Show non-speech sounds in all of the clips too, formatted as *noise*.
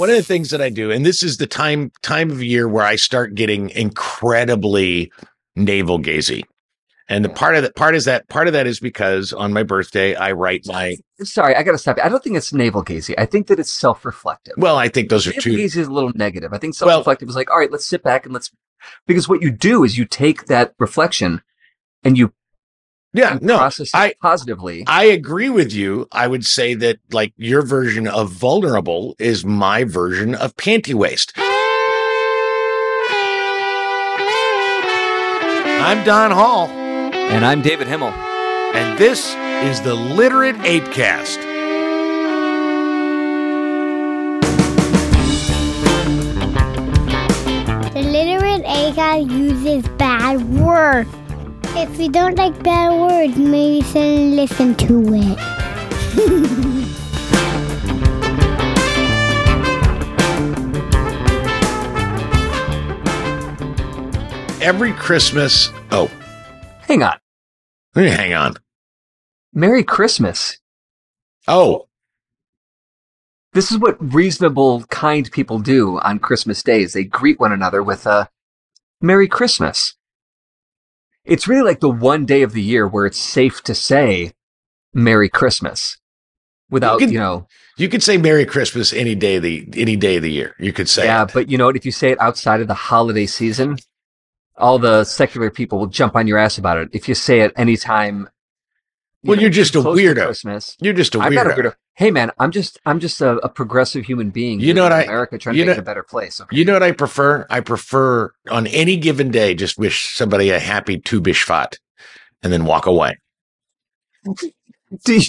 one of the things that I do, and this is the time time of year where I start getting incredibly navel gazy. And the part of that part is that part of that is because on my birthday I write my Sorry, I got to stop you. I don't think it's navel gazing. I think that it's self reflective. well, I think those are Navel two. gazing is a little negative. I think self reflective is like, all right, let's sit back and let's, because what you do is you take that reflection and you Yeah, no, process it I positively. I agree with you. I would say that like your version of vulnerable is my version of panty waist. I'm Don Hall, and I'm David Himmel. and this is the Literate Apecast. The literate A guy uses bad words. If you don't like bad words, maybe shouldn't listen to it. *laughs* Every Christmas. Oh, Hang on. let me hang on. Merry Christmas. Oh, This is what reasonable, kind people do on Christmas days. They greet one another with a Merry Christmas. It's really like the one day of the year where it's safe to say Merry Christmas without, You you, know, you could say Merry Christmas any day of the any day of the year. You could say yeah, it. but you know what? If you say it outside of the holiday season, all the secular people will jump on your ass about it. If you say it anytime, you Well, know, you're just a weirdo. Christmas. You're just a I'm not a weirdo. Hey man, I'm just I'm just a, a progressive human being. You know what in I- America trying to make it a better place. Okay? You know what I prefer? I prefer on any given day, just wish somebody a happy Tu Bishvat and then walk away. *laughs* Do you,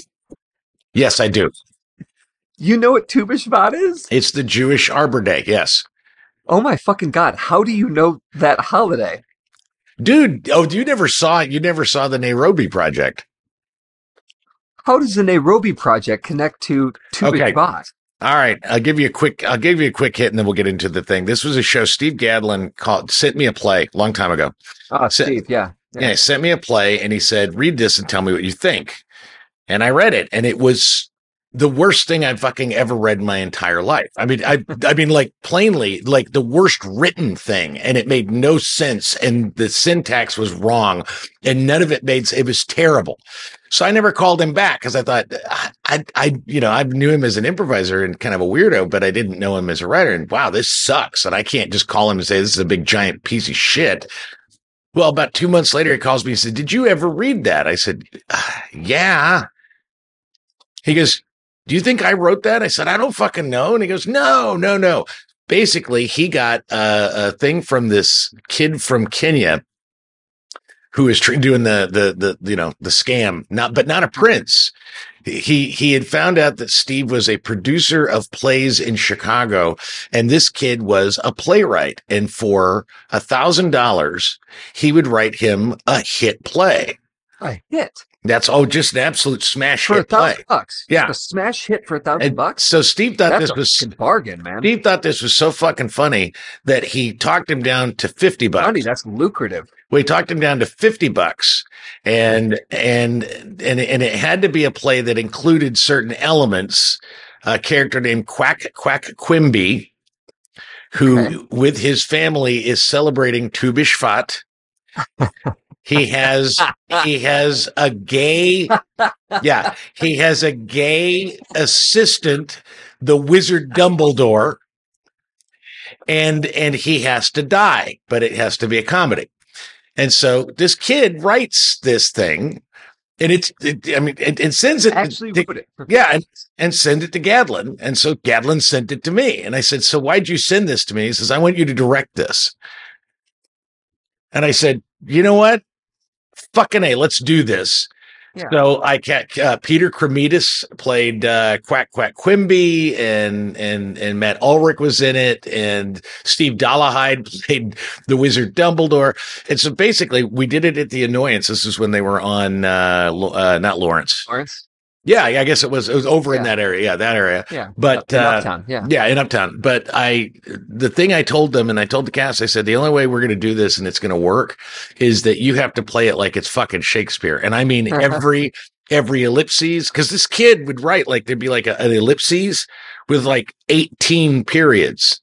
Yes, I do. you know what Tu B'Shvat is? It's the Jewish Arbor Day. Yes. Oh my fucking god! How do you know that holiday? Dude, oh, you never saw it. You never saw the Nairobi Project. How does the Nairobi Project connect to Tu Okay. B'Shvat? All right, I'll give you a quick. I'll give you a quick hit, and then we'll get into the thing. This was a show. Steve Gadlin called, sent me a play a long time ago. Ah, oh, So- Steve, yeah. Yeah, he sent me a play, and he said, "Read this and tell me what you think." And I read it, and it was the worst thing I've fucking ever read in my entire life. I mean, I, *laughs* I mean, like plainly, like the worst written thing, and it made no sense, and the syntax was wrong, and none of it made. It was terrible. So I never called him back because I thought I, I, I, you know, I knew him as an improviser and kind of a weirdo, but I didn't know him as a writer. And wow, this sucks, and I can't just call him and say this is a big giant piece of shit. Well, about two months later, he calls me and said, Did you ever read that? I said, "Ah, Yeah. He goes, Do you think I wrote that? I said, I don't fucking know. And he goes, No, no, no. Basically, he got a, a thing from this kid from Kenya who is tr- doing the, the, the, you know, the scam, not, but not a prince. He, he had found out that Steve was a producer of plays in Chicago and this kid was a playwright. And for a thousand dollars, he would write him a hit play. A hit That's oh, just an absolute smash for a hit play. thousand bucks. Yeah. a smash hit for a thousand And bucks. so Steve thought That's this a was fucking bargain, man. Steve thought this was so fucking funny that he talked him down to fifty bucks. Funny, that's lucrative. We talked him down to 50 bucks and, and, and, and it had to be a play that included certain elements. A character named Quack, Quack Quimby, who Okay. with his family is celebrating Tu B'Shvat. *laughs* he has, he has a gay, yeah, he has a gay assistant, the wizard Dumbledore. And, and he has to die, but it has to be a comedy. And so this kid writes this thing, and it's, it, I mean, it, it sends it, Actually, to, it. yeah, and, and send it to Gadlin. And so Gadlin sent it to me. And I said, So why'd you send this to me? He says, I want you to direct this. And I said, You know what? Fucking A, let's do this. Yeah. So I cat uh, Peter Cremidas played uh, Quack Quack Quimby, and and and Matt Ulrich was in it, and Steve Dollahide *laughs* played the Wizard Dumbledore. And so basically, we did it at the Annoyance. This is when they were on uh, uh not Lawrence. Lawrence. Yeah, I guess it was. It was over in that area. Yeah, that area. Yeah, But in uh, Uptown. Yeah, yeah, in Uptown. But I, the thing I told them, and I told the cast, I said the only way we're going to do this and it's going to work is that you have to play it like it's fucking Shakespeare. And I mean *laughs* every every ellipses because this kid would write like there'd be like a, an ellipses with like 18 periods.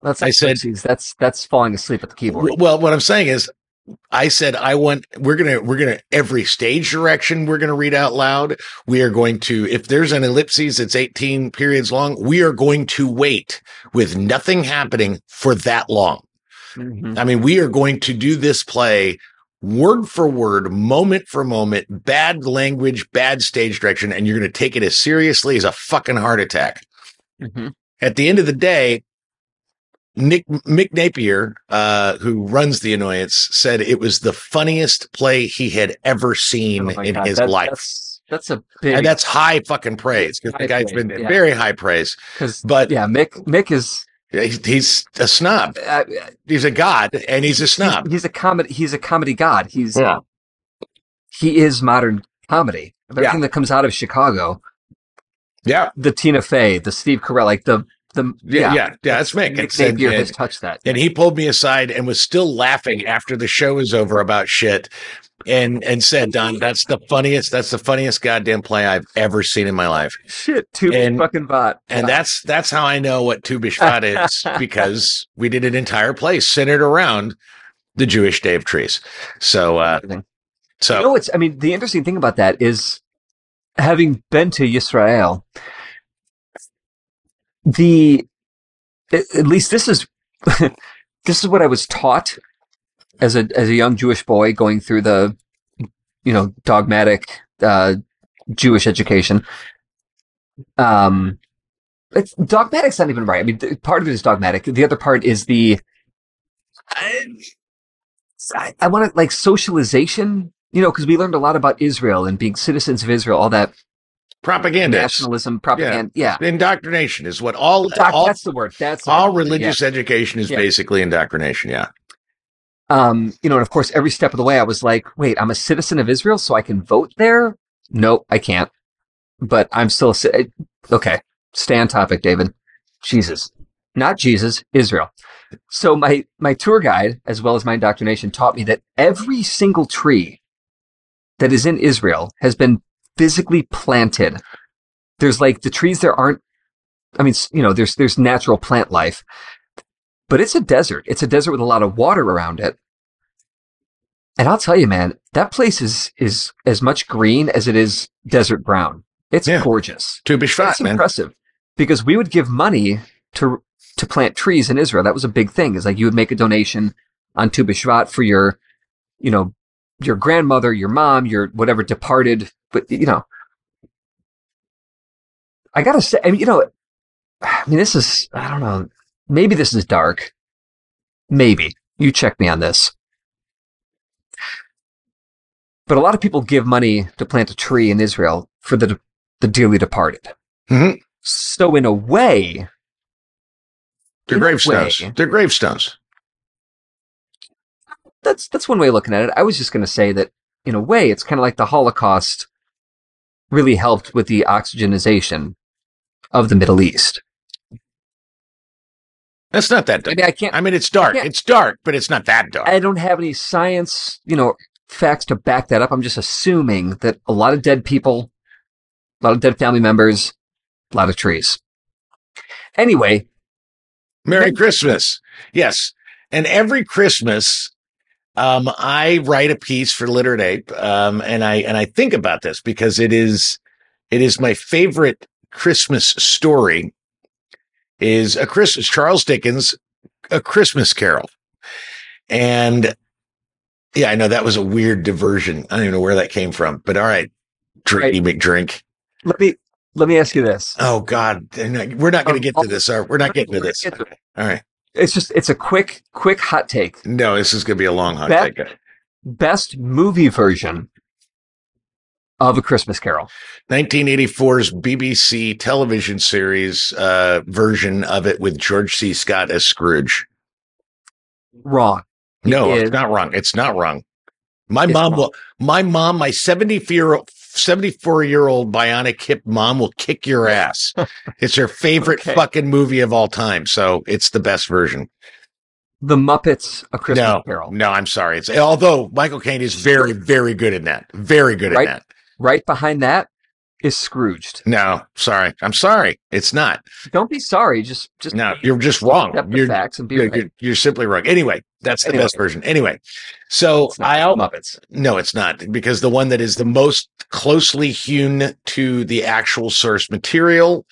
That's I said- ellipses. that's that's falling asleep at the keyboard. Well, what I'm saying is, I said I want we're gonna we're gonna every stage direction we're gonna read out loud. We are going to if there's an ellipses it's 18 periods long, we are going to wait with nothing happening for that long. Mhm. I mean, we are going to do this play word for word, moment for moment, bad language, bad stage direction, and you're going to take it as seriously as a fucking heart attack. Mhm. At the end of the day, Nick Mick Napier, uh, who runs the annoyance, said it was the funniest play he had ever seen Oh in God, his that- life. That's, that's a big And that's high fucking praise because the High guy's praise, been yeah. very high praise. because But yeah, Mick Mick is he's, he's a snob. uh, He's a god and he's a snob. He's a comedy. He's a comedy god. He's Yeah. he is modern comedy. Everything that comes out of Chicago, Yeah. the Tina Fey, the Steve Carell, like the the Yeah. Yeah. Yeah. That's Mick. It's- and- and- has touched that. and he pulled me aside and was still laughing after the show was over about shit and and said don that's the funniest that's the funniest goddamn play i've ever seen in my life Shit, And- fucking bot. and that's that's how i know what tu bishvat is *laughs* because we did an entire play centered around the jewish day of trees so uh so You know what's? I mean, the interesting thing about that is having been to Israel, the at least this is *laughs* this is what I was taught as a as a young Jewish boy going through the you know dogmatic uh, Jewish education. Um, it's, dogmatic's not even right. I mean, part of it is dogmatic. The other part is the I, I want to like socialization, you know, because we learned a lot about Israel and being citizens of Israel, all that propaganda nationalism, propaganda. Yeah, indoctrination is what all Doc, all, that's the word. That's all religious education is Yeah. basically indoctrination yeah Yeah. Um, you know, and of course, every step of the way, I was like, wait, I'm a citizen of Israel, so I can vote there. No, I can't. But I'm still a okay. Stay on topic, David. Jesus, not Jesus, Israel. So my my tour guide, as well as my indoctrination, taught me that every single tree that is in Israel has been physically planted. There's like the trees there aren't. I mean, you know, there's there's natural plant life, but it's a desert. It's a desert with a lot of water around it. And I'll tell you, man, that place is is as much green as it is desert brown. It's Yeah. gorgeous. tu bishvat It's man impressive because we would give money to to plant trees in Israel. That was a big thing. Is like you would make a donation on Tu B'Shvat for your, you know, your grandmother, your mom, your whatever departed. But you know, I gotta say, I mean, you know, I mean, this is I don't know. Maybe this is dark. Maybe you check me on this. But a lot of people give money to plant a tree in Israel for the the dearly departed. Mhm. So in a way, they're gravestones way- they're gravestones that's that's one way of looking at it. I was just going to say that in a way, it's kind of like the Holocaust really helped with the oxygenization of the Middle East. that's not that I dark mean, I can't. I mean, it's dark. It's dark, but it's not that dark. I don't have any science, you know, facts to back that up. I'm just assuming that a lot of dead people, a lot of dead family members, a lot of trees. Anyway, Merry Christmas. Yes. And every Christmas, um, I write a piece for Literate Ape, um, and I and I think about this because it is it is my favorite Christmas story. Is a Christmas Charles Dickens, a Christmas Carol, and yeah, I know that was a weird diversion. I don't even know where that came from, but all right, drinky McDrink. let me let me ask you this. Oh God, we're not going to get to this. Are we? we're not getting to this? gonna get to it. All right. It's just it's a quick quick hot take. No, this is going to be a long hot take. Best movie version of A Christmas Carol. 1984's BBC television series uh, version of it with George C. Scott as Scrooge. Wrong. No, it's not wrong. It's not wrong. My mom wrong. will. My mom, my 74 74 year old bionic hip mom will kick your ass. *laughs* it's her favorite Okay. fucking movie of all time. So it's the best version. The Muppets A Christmas no, Carol. no, I'm sorry. It's although Michael Caine is very, very good in that. Very good Right. in that. Right behind that is Scrooged. No, sorry. I'm sorry. It's not. Don't be sorry. Just just No, you're just wrong. You're, facts and be you're, right. you're, you're simply wrong. Anyway, that's the Anyway. best version. Anyway, so I Muppets. no, it's not because the one that is the most closely hewn to the actual source material,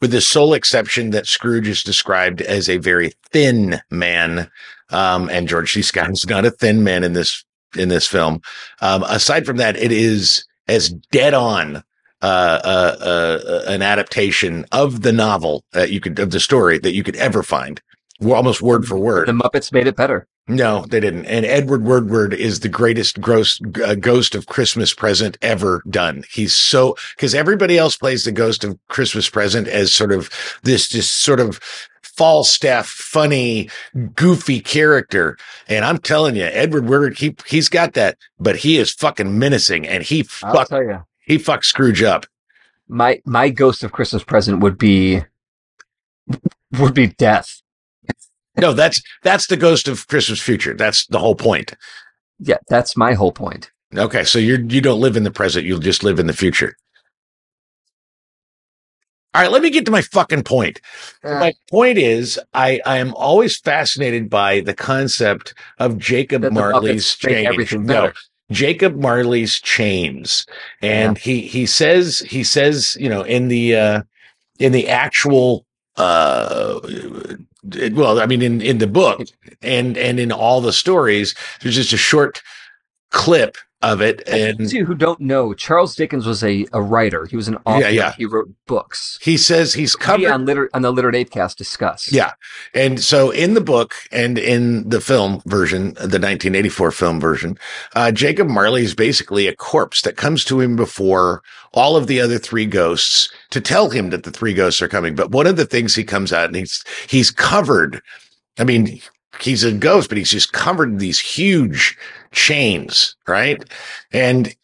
with the sole exception that Scrooge is described as a very thin man, um, and George C. Scott is not a thin man in this in this film. Um, aside from that, it is as dead on. Uh, uh, uh, an adaptation of the novel that you could of the story that you could ever find, almost word for word. The Muppets made it better. No, they didn't. And Edward Woodward is the greatest gross, uh, ghost of Christmas present ever done. He's so because everybody else plays the ghost of Christmas present as sort of this just sort of Falstaff, funny, goofy character. And I'm telling you, Edward Woodward, he he's got that, but he is fucking menacing, and he I'll fuck tell you. He fucks Scrooge up. My my ghost of Christmas present would be would be death. No, that's that's the ghost of Christmas future. That's the whole point. Yeah, that's my whole point. Okay, so you're you don't live in the present, you'll just live in the future. All right, let me get to my fucking point. Uh. My point is, I I am always fascinated by the concept of Jacob Marley's everything No. Jacob Marley's chains, and he he says he says you know in the uh in the actual uh it- well I mean in in the book and and in all the stories there's just a short clip of it And who don't know, Charles Dickens was a, a writer. He was an author. yeah. He wrote books. he says he's covered on Liter- on the Literate Ape cast discuss. Yeah. And so in the book and in the film version, the 1984 film version, uh, Jacob Marley is basically a corpse that comes to him before all of the other three ghosts to tell him that the three ghosts are coming. But one of the things he comes out and he's, he's covered. I mean, he's a ghost, but he's just covered in these huge chains, right? And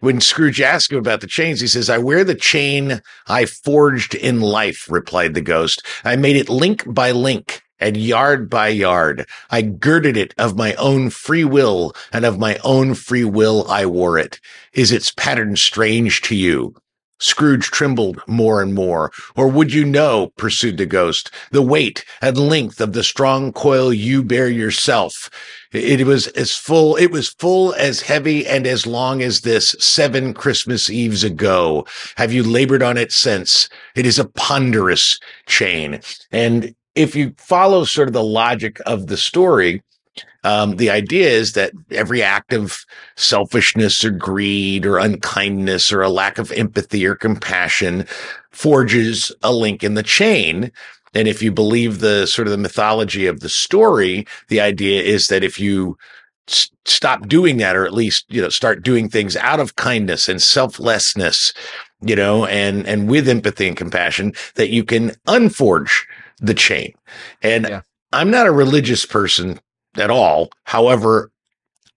when Scrooge asks him about the chains, he says, I wear the chain I forged in life, replied the ghost. I made it link by link and yard by yard. I girded it of my own free will, and of my own free will I wore it. Is its pattern strange to you? Scrooge trembled more and more. Or would you know, pursued the ghost, the weight and length of the strong coil you bear yourself? It was as full, it was full as heavy and as long as this seven Christmas Eves ago. Have you labored on it since? It is a ponderous chain. And if you follow sort of the logic of the story, um, the idea is that every act of selfishness or greed or unkindness or a lack of empathy or compassion forges a link in the chain. And if you believe the sort of the mythology of the story, the idea is that if you s- stop doing that, or at least, you know, start doing things out of kindness and selflessness, you know, and, and with empathy and compassion, that you can unforge the chain. And Yeah. I'm not a religious person at all. However,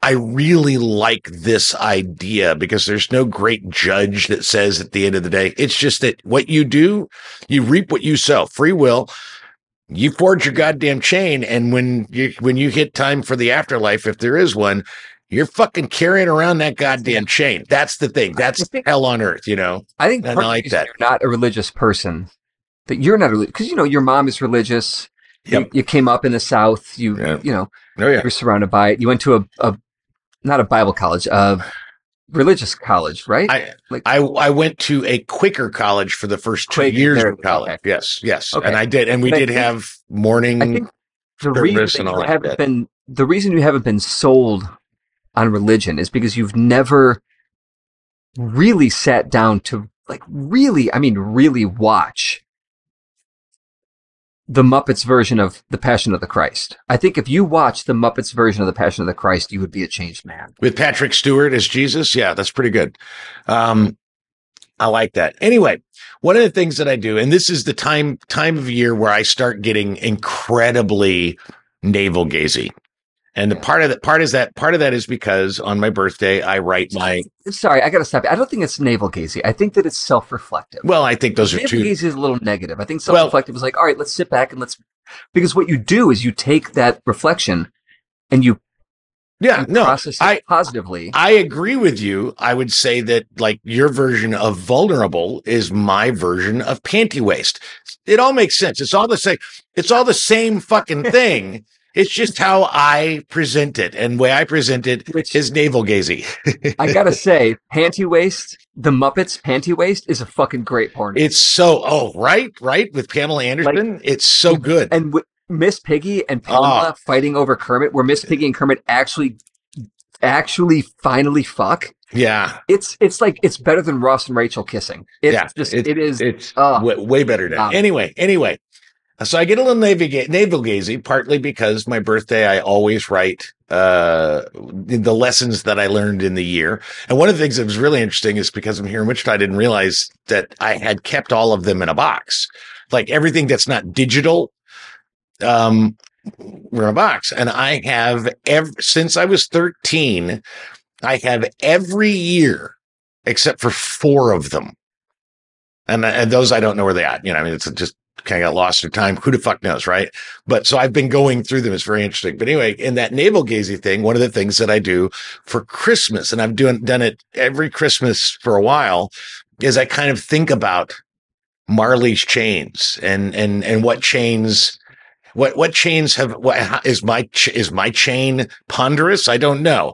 I really like this idea because there's no great judge that says at the end of the day, it's just that what you do, you reap what you sow. Free will. You forge your goddamn chain, and when you when you hit time for the afterlife, if there is one, you're fucking carrying around that goddamn chain. That's the thing. That's think- hell on earth, you know. I think And I like that. you're not a religious person, that you're not a because you know your mom is religious. You, you came up in the South. You Yeah. you know Oh yeah. you're surrounded by it. You went to a, a not a Bible college, a religious college, right? I Like- I I went to a Quaker college for the first two Quaker, years there- of college. okay. Yes, yes, Okay. and I did, and we But did think- have morning. I think the service reason and all you that haven't been the reason you haven't been sold on religion is because you've never really sat down to like really, I mean, really watch the Muppets version of the Passion of the Christ. I think if you watch the Muppets version of the Passion of the Christ, you would be a changed man. with Patrick Stewart as Jesus. Yeah, that's pretty good. Um, I like that. Anyway, one of the things that I do, and this is the time time of year where I start getting incredibly navel gazy. And the part of that part is that part of that is because on my birthday I write my Sorry, I got to stop. you. I don't think it's navel gazing. I think that it's self-reflective. well, I think those are Navel two gazing is a little negative. I think self-reflective is like, all right, let's sit back and let's because what you do is you take that reflection and you Yeah, no, process it I positively. I agree with you. I would say that like your version of vulnerable is my version of panty waist. It all makes sense. It's all the same. It's all the same fucking thing. *laughs* It's just how I present it, and the way I present it Which- is navel gazy. I gotta say, Panty Waist, the Muppets Panty Waist is a fucking great porn. It's so oh right, right with Pamela Anderson. it's so good. and w- Miss Piggy and Pamela fighting over Kermit, where Miss Piggy and Kermit actually, actually, finally fuck. yeah, It's it's like it's better than Ross and Rachel kissing. It's Yeah, just it- it is. it's uh, way, way better now. um, anyway, anyway, so I get a little navel, ga- navel partly because my birthday, I always write uh the lessons that I learned in the year. And one of the things that was really interesting is because I'm here in Wichita, I didn't realize that I had kept all of them in a box. Like everything that's not digital, um, were in a box. And I have ever since I was 13, I have every year except for four of them. And, and those I don't know where they at. You know, I mean, it's just kind of got lost in time. Who the fuck knows, right? But so I've been going through them. It's very interesting. But anyway, in that navel gazy thing, one of the things that I do for Christmas, and I've doing done it every Christmas for a while, is I kind of think about Marley's chains and and and what chains. What what chains have what is my is my chain ponderous? I don't know.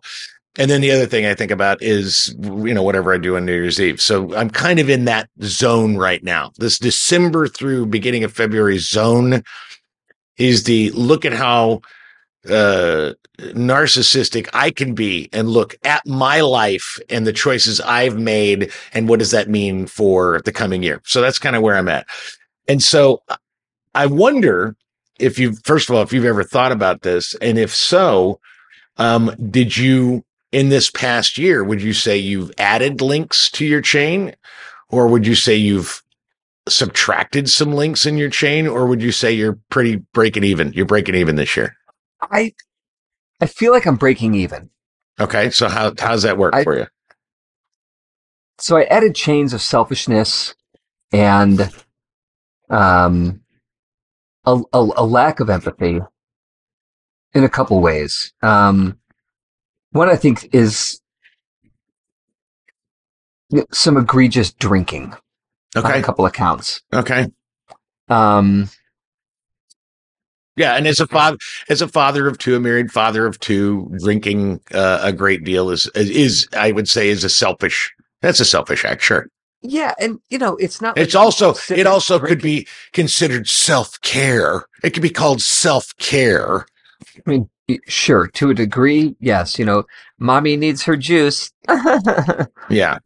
And then the other thing I think about is, you know, whatever I do on New Year's Eve. So I'm kind of in that zone right now. This December through beginning of February zone is the look at how uh narcissistic I can be and look at my life and the choices I've made and what does that mean for the coming year. So that's kind of where I'm at. And so I wonder if you first of all if you've ever thought about this and if so um did you in this past year, would you say you've added links to your chain or would you say you've subtracted some links in your chain or would you say you're pretty breaking even? You're breaking even this year. I I feel like I'm breaking even. Okay. So how, how does that work I- for you? So I added chains of selfishness and um a, a, a lack of empathy in a couple ways. Um, one I think is some egregious drinking on Okay. a couple accounts. Okay. Um, Yeah. And as a father, as a father of two, a married father of two, drinking uh, a great deal is, is, I would say is a selfish, that's a selfish act. Sure. yeah, and you know, it's not. It's like also, it also drinking. could be considered self care. It could be called self care. I mean, sure, to a degree, yes. You know, mommy needs her juice. *laughs* Yeah.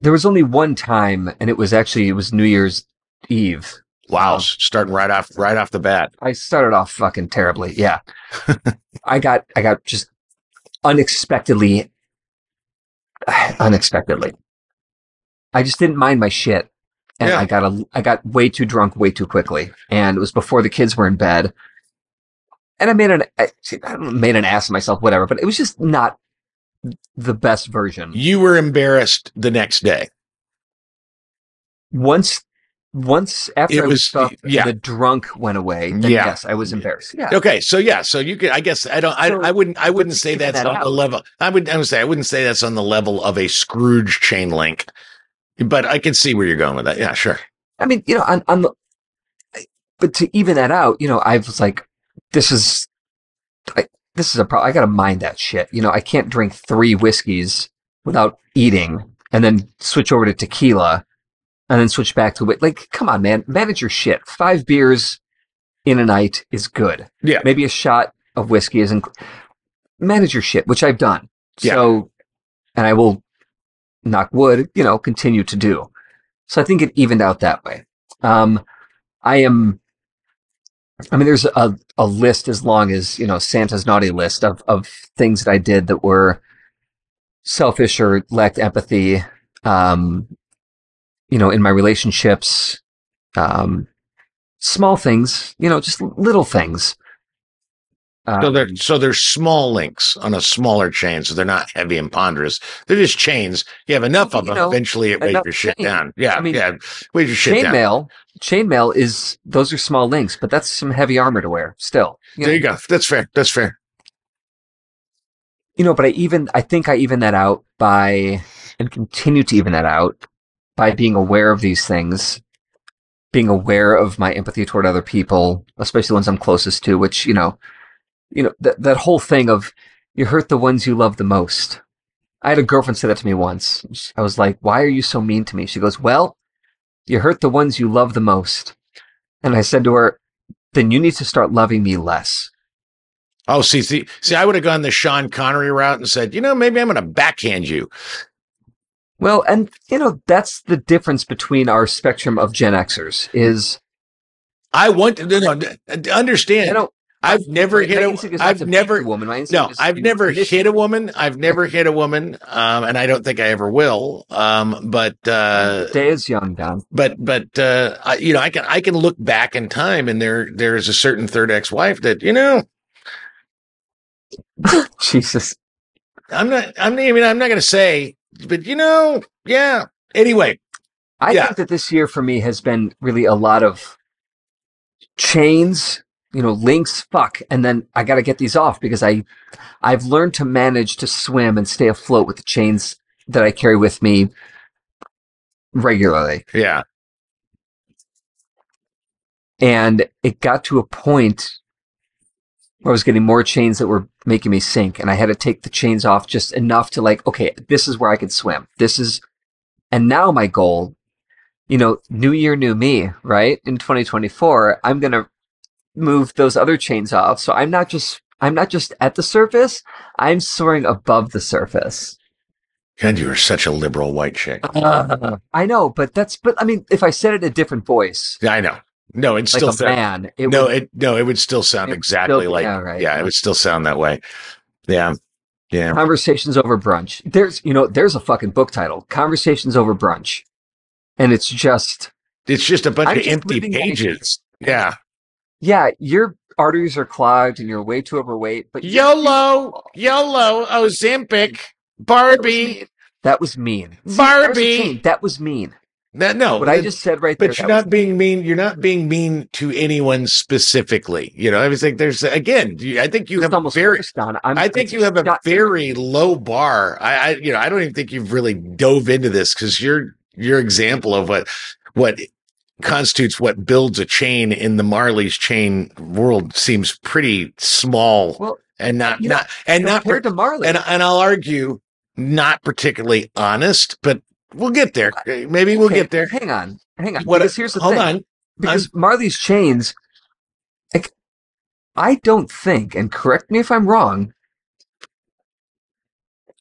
there was only one time, and it was actually it was New Year's Eve. Wow. Um, starting right off, right off the bat. I started off fucking terribly. Yeah, *laughs* I got I got just unexpectedly, *sighs* unexpectedly. I just didn't mind my shit, and Yeah. I got a I got way too drunk way too quickly, and it was before the kids were in bed, and I made an I I made an ass of myself, whatever. But it was just not the best version. You were embarrassed the next day. once once after It I was- was yeah. the drunk went away, then Yeah. yes, I was embarrassed. Yeah. Okay, so yeah, so you could. I guess I don't. I, So, I wouldn't. I wouldn't say that's that on the level. I would. I would say I wouldn't say that's on the level of a Scrooge chain link, but I can see where you're going with that. Yeah, sure. I mean, you know, on, on the, but to even that out, you know, I was like, this is, I, this is a problem. I got to mind that shit. You know, I can't drink three whiskeys without eating and then switch over to tequila and then switch back to whi- like, come on, man, manage your shit. Five beers in a night is good. Yeah. Maybe a shot of whiskey isn't, manage your shit, which I've done. Yeah. So, and I will knock wood, you know, continue to do. So I think it evened out that way. Um, I am, I mean, there's a, a list as long as, you know, Santa's naughty list of, of things that I did that were selfish or lacked empathy, um, you know, in my relationships, um, small things, you know, just little things. Um, So they're so they're small links on a smaller chain, so they're not heavy and ponderous. They're just chains. You have enough of them. know, eventually, it weighs your shit chain. down. Yeah, I mean, yeah, weighs your shit down. chainmail, chainmail is those are small links, but that's some heavy armor to wear. Still, you There know, you go. That's fair. That's fair. you know. But I even I think I even that out by and continue to even that out by being aware of these things, being aware of my empathy toward other people, especially ones I'm closest to. Which you know, you know that that whole thing of you hurt the ones you love the most. I had a girlfriend say that to me once. I was like, "Why are you so mean to me?" She goes, "Well, you hurt the ones you love the most." And I said to her, "Then you need to start loving me less." Oh, see, see, see. I would have gone the Sean Connery route and said, you know, maybe I'm going to backhand you. Well, and you know that's the difference between our spectrum of Gen Xers is I want to no, no, I understand. I've never my hit a. not I've never. woman. My No, I've never initiate- hit a woman. I've never hit a woman, um, and I don't think I ever will. Um, but uh, Day is young, Don. but but uh, I, you know, I can I can look back in time, and there there is a certain third ex wife that you know *laughs* Jesus. I'm not I'm I mean I'm not going to say, but you know, yeah. Anyway, I Yeah. think that this year for me has been really a lot of chains, you know, links, fuck, and then I got to get these off because I, I've learned to manage to swim and stay afloat with the chains that I carry with me regularly. yeah, And it got to a point where I was getting more chains that were making me sink, and I had to take the chains off just enough to like, okay, this is where I can swim. This is, and now my goal, you know, new year, new me, right? In 2024, I'm gonna move those other chains off. So I'm not just, I'm not just at the surface. I'm soaring above the surface. God, you are such a liberal white chick. Uh, I know, but that's, but I mean, if I said it in a different voice, Yeah, I know. No, it's like still a sound- man, it no, would, it no, it would still sound exactly still- like yeah, right. yeah, it would still sound that way. Yeah, yeah. Conversations over brunch. There's, you know, there's a fucking book title, Conversations over brunch. And it's just, It's just a bunch I'm of empty pages. Yeah. Yeah, your arteries are clogged and you're way too overweight, but YOLO, YOLO, Ozempic, Barbie, That was mean. See, there's a Barbie. That was mean. That no, What I just said right there. but you're that not was- being mean. You're not being mean to anyone specifically. You know, I was like, there's again. I think you it's have very. worse, Don. I'm, I think you have a very low bar. I, I, you know, I don't even think you've really dove into this because your your example of what what constitutes what builds a chain in the Marley's chain world seems pretty small Well, and not you know, not and not compared to Marley. and and I'll argue not particularly honest, but we'll get there. Uh, Maybe we'll Okay, get there. Hang on, hang on. What? because here's the hold thing. on. Because Marley's chains, like, I don't think, and correct me if I'm wrong.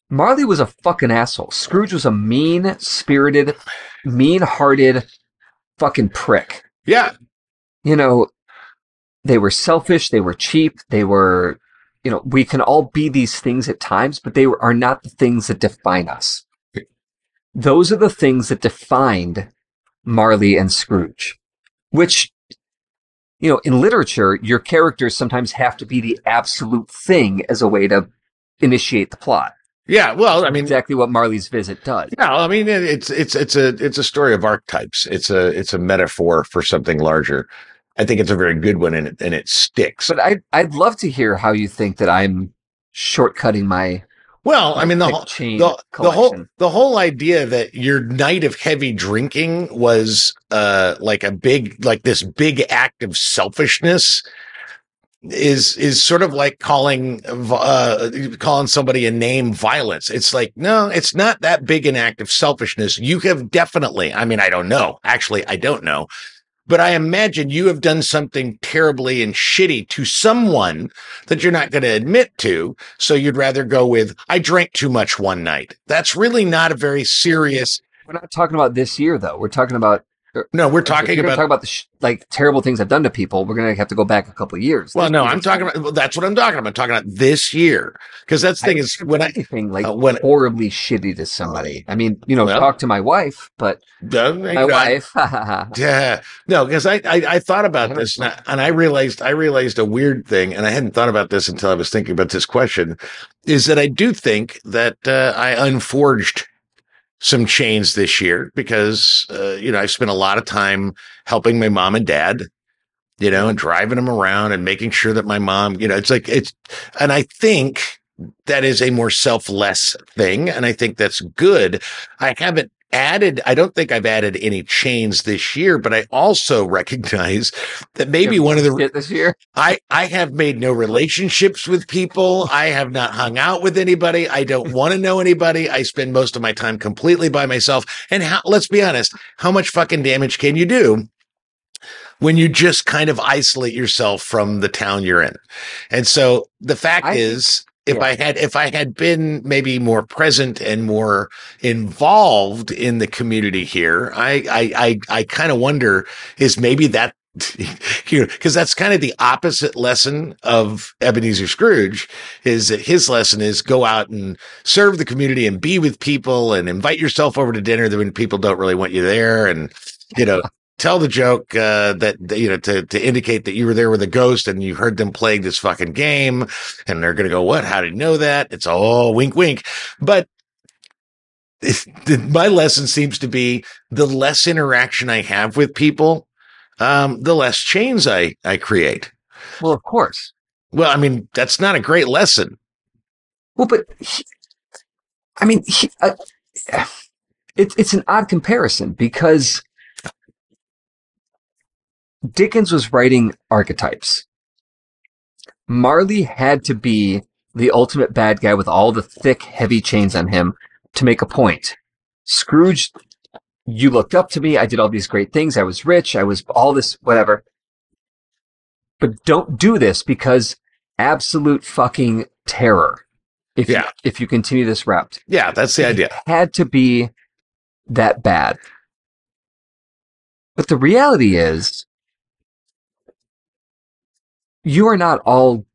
Marley was a fucking asshole. Scrooge was a mean spirited, mean hearted fucking prick. Yeah, you know, they were selfish, they were cheap, they were, you know, we can all be these things at times, but they are not the things that define us. Those are the things that defined Marley and Scrooge, which, you know, in literature, your characters sometimes have to be the absolute thing as a way to initiate the plot. Yeah. Well, I mean, exactly what Marley's visit does. No, I mean it's it's it's a it's a story of archetypes. It's a it's a metaphor for something larger. I think it's a very good one, and it and it sticks. But I, I'd love to hear how you think that I'm shortcutting my well, I mean the whole the, the whole the whole idea that your night of heavy drinking was uh like a big like this big act of selfishness is is sort of like calling uh calling somebody a name violence. It's like no it's not that big an act of selfishness. You have definitely i mean i don't know. Actually i don't know. But i imagine you have done something terribly and shitty to someone that you're not going to admit to. So you'd rather go with i drank too much one night. That's really not a very serious We're not talking about this year, though. We're talking about No, we're talking about. talk about the sh- like terrible things I've done to people. We're gonna have to go back a couple of years. well, no, I'm talking about. Well, that's what I'm talking about. I'm talking about this year because that's the thing is when I anything like uh, when horribly shitty to somebody. I mean, you know, Well- talk to my wife, but uh, my I- wife. *laughs* Yeah, no, because I, I I thought about this and I, *laughs* and I realized I realized a weird thing, and I hadn't thought about this until I was thinking about this question, is that I do think that uh, I unforged some chains this year because uh, you know I spent a lot of time helping my mom and dad, you know, and driving them around and making sure that my mom, you know, it's like it's, and I think that is a more selfless thing, and I think that's good. I haven't added i don't think i've added any chains this year but i also *laughs* recognize that maybe one of the this year. i i have made no relationships with people. I have not hung out with anybody. I don't *laughs* want to know anybody. I spend most of my time completely by myself. And how let's be honest how much fucking damage can you do when you just kind of isolate yourself from the town you're in? And so the fact I is if yeah. I had if I had been maybe more present and more involved in the community here, I I I, I kind of wonder is maybe that *laughs* you know because that's kind of the opposite lesson of Ebenezer Scrooge is that his lesson is go out and serve the community and be with people and invite yourself over to dinner when people don't really want you there and you know tell the joke uh, that you know to to indicate that you were there with a ghost and you heard them playing this fucking game and they're gonna go what how did you know that it's all wink wink but my lesson seems to be the less interaction I have with people, um, the less chains I I create. Well, of course. Well, I mean that's not a great lesson. Well, but he, I mean, he, uh, it's it's an odd comparison because Dickens was writing archetypes. Marley had to be the ultimate bad guy with all the thick, heavy chains on him to make a point. Scrooge, you looked up to me. I did all these great things. I was rich. I was all this, whatever. But don't do this because absolute fucking terror. If Yeah. you, if you continue this route, Yeah, that's the idea. had to be that bad. But the reality is, you are not all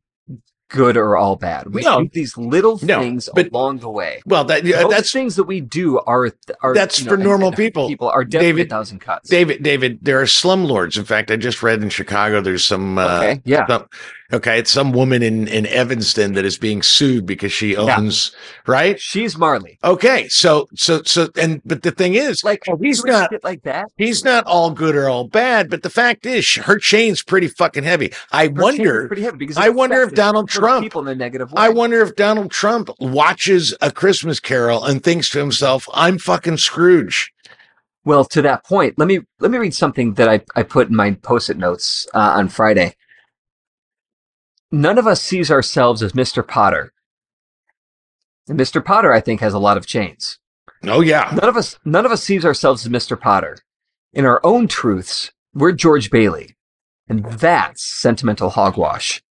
good or all bad. We No. do these little No, things but- along the way. Well, that Those that's things that we do are, are That's you for normal and people. People are definitely David- a thousand cuts. David. David, there are slumlords. In fact, I just read in Chicago. There's some. Uh, okay, yeah, some- okay, it's some woman in in Evanston that is being sued because she owns right. she's Marley. Okay, so so so and but the thing is, Like he's not like that. he's not all good or all bad, but the fact is, her chain's pretty fucking heavy. I Her wonder. pretty heavy because I wonder if Donald Trump- people in a negative way. I wonder if Donald Trump watches a Christmas Carol and thinks to himself, "I'm fucking Scrooge." Well, to that point, let me let me read something that I, I put in my post-it notes uh, on Friday. None of us sees ourselves as Mr. Potter. And Mr. Potter, I think, has a lot of chains. Oh yeah, None of us none of us sees ourselves as Mr. Potter. In our own truths, we're George Bailey. And that's sentimental hogwash.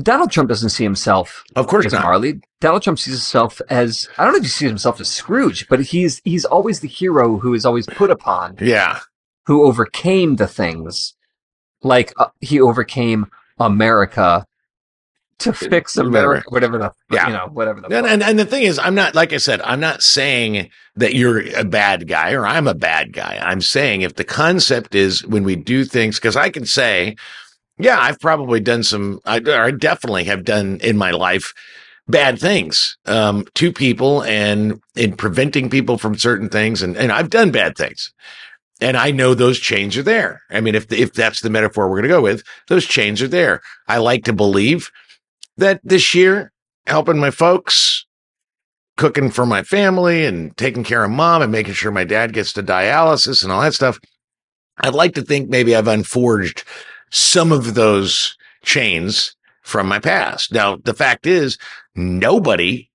Donald Trump doesn't see himself of course as not. Marley. Donald Trump sees himself as I don't know if he sees himself as Scrooge, but he's he's always the hero who is always put upon, Yeah, who overcame the things, like uh, he overcame America to fix America, whatever the Yeah. you know whatever the and, and and the thing is, I'm not like I said, I'm not saying that you're a bad guy or I'm a bad guy. I'm saying if the concept is when we do things, because I can say, yeah, I've probably done some, I, or I definitely have done in my life bad things um, to people and in preventing people from certain things, and and I've done bad things. And I know those chains are there. I mean, if if that's the metaphor we're going to go with, those chains are there. I like to believe that this year, helping my folks, cooking for my family, and taking care of mom, and making sure my dad gets to dialysis and all that stuff. I'd like to think maybe I've unforged some of those chains from my past. Now, the fact is, nobody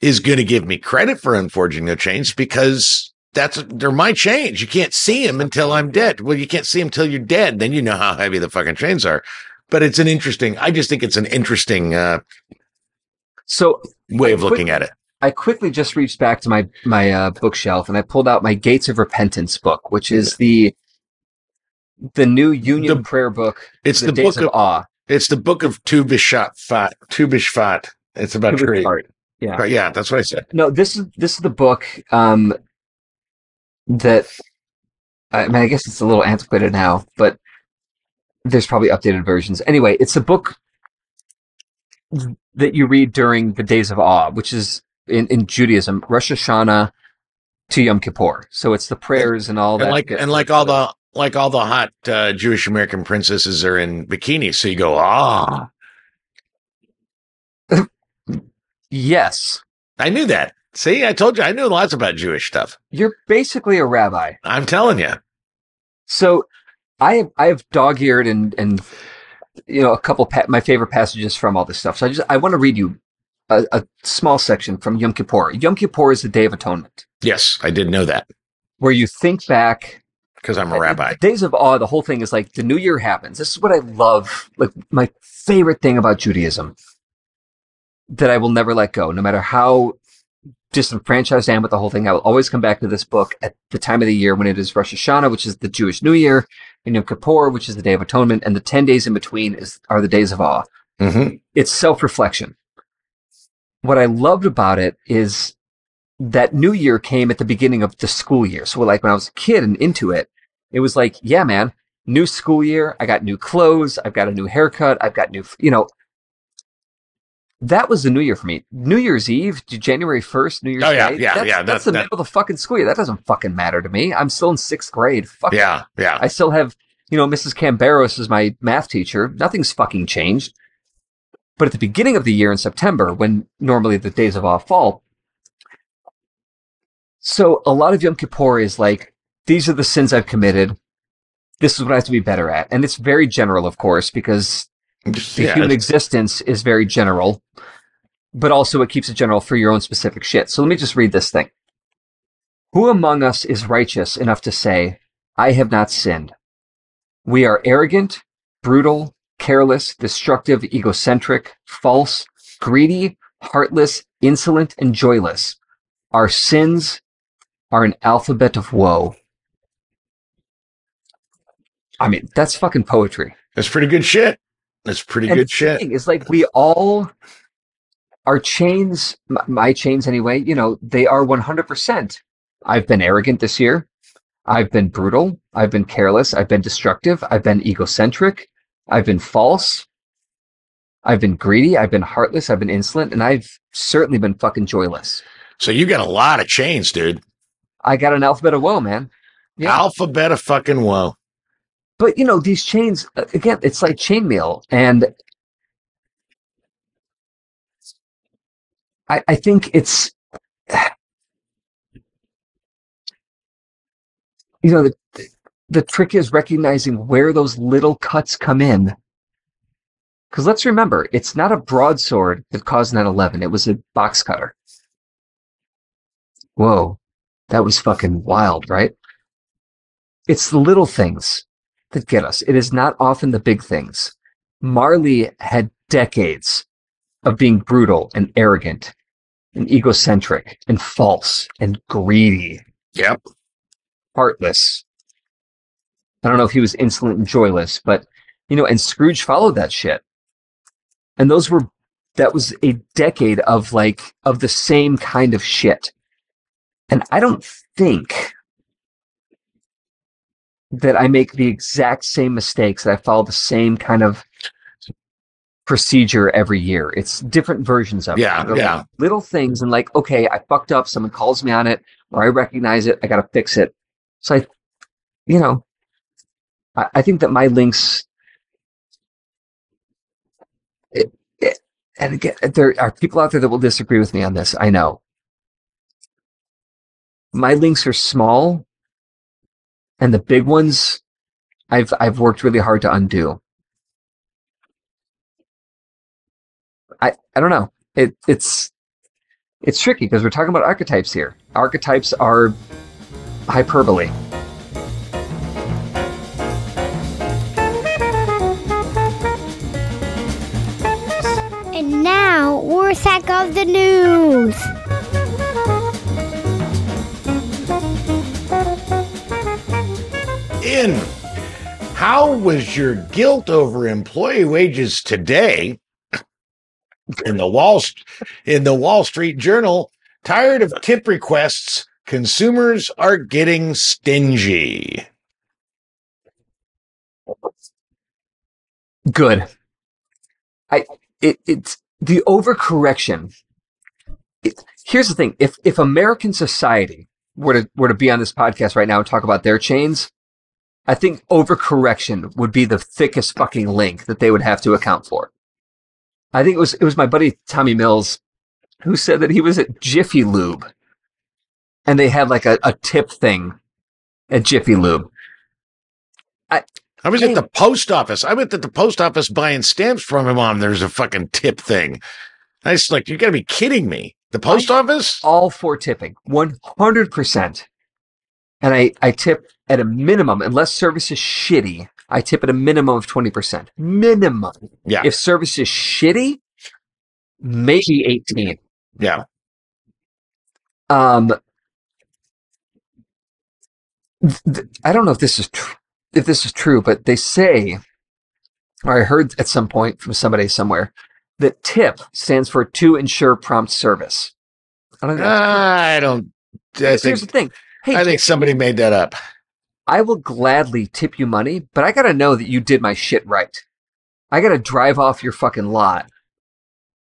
is going to give me credit for unforging their chains because that's they're my chains. You can't see them until I'm dead. Well, you can't see them until you're dead. Then you know how heavy the fucking chains are. But it's an interesting. I just think it's an interesting uh, so way of looking at it. I quickly just reached back to my my uh, bookshelf and I pulled out my Gates of Repentance book, which is the the new Union The- prayer book. It's the, Days book of of Awe. it's the book of Tu Bishvat Tu It's about tree. Yeah. Right, yeah, that's what I said. No, this is this is the book um, that I mean, I guess it's a little antiquated now, but there's probably updated versions. Anyway, it's a book that you read during the Days of Awe, which is in, in Judaism, Rosh Hashanah to Yom Kippur. So it's the prayers and all And that. like and like all the like all the hot uh, Jewish American princesses are in bikinis, so you go, ah, *laughs* yes, I knew that. See, I told you, I knew lots about Jewish stuff. you're basically a rabbi. I'm telling you. So I have I have dog eared and and you know a couple pa- my favorite passages from all this stuff. So I just I want to read you a, a small section from Yom Kippur. Yom Kippur is the Day of Atonement, Yes, I did know that where you think back. because I'm a rabbi. Days of Awe. The whole thing is like the New Year happens. This is what I love. Like my favorite thing about Judaism that I will never let go, no matter how disenfranchised I am with the whole thing. I will always come back to this book at the time of the year when it is Rosh Hashanah, which is the Jewish New Year, and Yom Kippur, which is the Day of Atonement, and the ten days in between is are the days of awe. hmm It's self-reflection. What I loved about it is that New Year came at the beginning of the school year. So like when I was a kid and into it, it was like, yeah, man, new school year. I got new clothes. I've got a new haircut. I've got new, you know, that was the new year for me. New Year's Eve, January 1st, New Year's Oh, yeah, Day. yeah, that's, yeah, That's that- the that- middle of the fucking school year. That doesn't fucking matter to me. I'm still in sixth grade. Fuck. Yeah, yeah. I still have, you know, Mrs. Camberos is my math teacher. Nothing's fucking changed. But at the beginning of the year in September, when normally the days of awe fall, so a lot of Yom Kippur is like, these are the sins I've committed. This is what I have to be better at. And it's very general, of course, because the yeah, human existence is very general, but also it keeps it general for your own specific shit. So let me just read this thing. Who among us is righteous enough to say, I have not sinned? We are arrogant, brutal, careless, destructive, egocentric, false, greedy, heartless, insolent, and joyless. Our sins are an alphabet of woe. I mean, that's fucking poetry. That's pretty good shit. It's pretty And good shit. thing is like we all our chains my chains anyway you know they are 100% i've been arrogant this year. I've been brutal. I've been careless. I've been destructive. I've been egocentric. I've been false. I've been greedy. I've been heartless. I've been insolent. And i've certainly been fucking joyless. So you got a lot of chains, dude. i got an alphabet of woe man. Yeah. Alphabet of fucking woe. But you know these chains uh, again it's like chainmail and I, I think it's you know the the trick is recognizing where those little cuts come in. Because let's remember it's not a broadsword that caused 9-11 it was a box cutter. Whoa that was fucking wild right? It's the little things that get us. It is not often the big things. Marley had decades of being brutal and arrogant and egocentric and false and greedy, Yep. heartless. I don't know if he was insolent and joyless, but you know, and Scrooge followed that shit. And those were that was a decade of like of the same kind of shit. And I don't think that I make the exact same mistakes, that I follow the same kind of procedure every year. It's different versions of Yeah, it. Yeah. like little things and like, okay, I fucked up, someone calls me on it, or I recognize it, I gotta fix it. So I you know, I, I think that my links it, it, and again, there are people out there that will disagree with me on this. I know. My links are small and the big ones I've I've worked really hard to undo. I I don't know. It it's it's tricky because we're talking about archetypes here. Archetypes are hyperbole. And now, we're Warsack of the News. In how was your guilt over employee wages today? In the Wall in the Wall Street Journal, tired of tip requests, consumers are getting stingy. Good. I it it's the overcorrection. It, here's the thing: if if American society were to were to be on this podcast right now and talk about their chains, I think overcorrection would be the thickest fucking link that they would have to account for. I think it was it was my buddy Tommy Mills who said that he was at Jiffy Lube, and they had like a, a tip thing at Jiffy Lube. I was Hey. at the post office. I went to the post office buying stamps from him on there's a fucking tip thing. I was like, you gotta be kidding me. The post office? all for tipping, 100%. And I, I tip at a minimum, unless service is shitty, I tip at a minimum of 20%. Minimum. Yeah. If service is shitty, maybe 18. Yeah. Um, th- th- I don't know if this is tr- if this is true, but they say, or I heard at some point from somebody somewhere, that TIP stands for to ensure prompt service. I don't know. I don't I Here's think the thing. Hey, I think somebody made that up. I will gladly tip you money, but I gotta know that you did my shit right. I gotta drive off your fucking lot,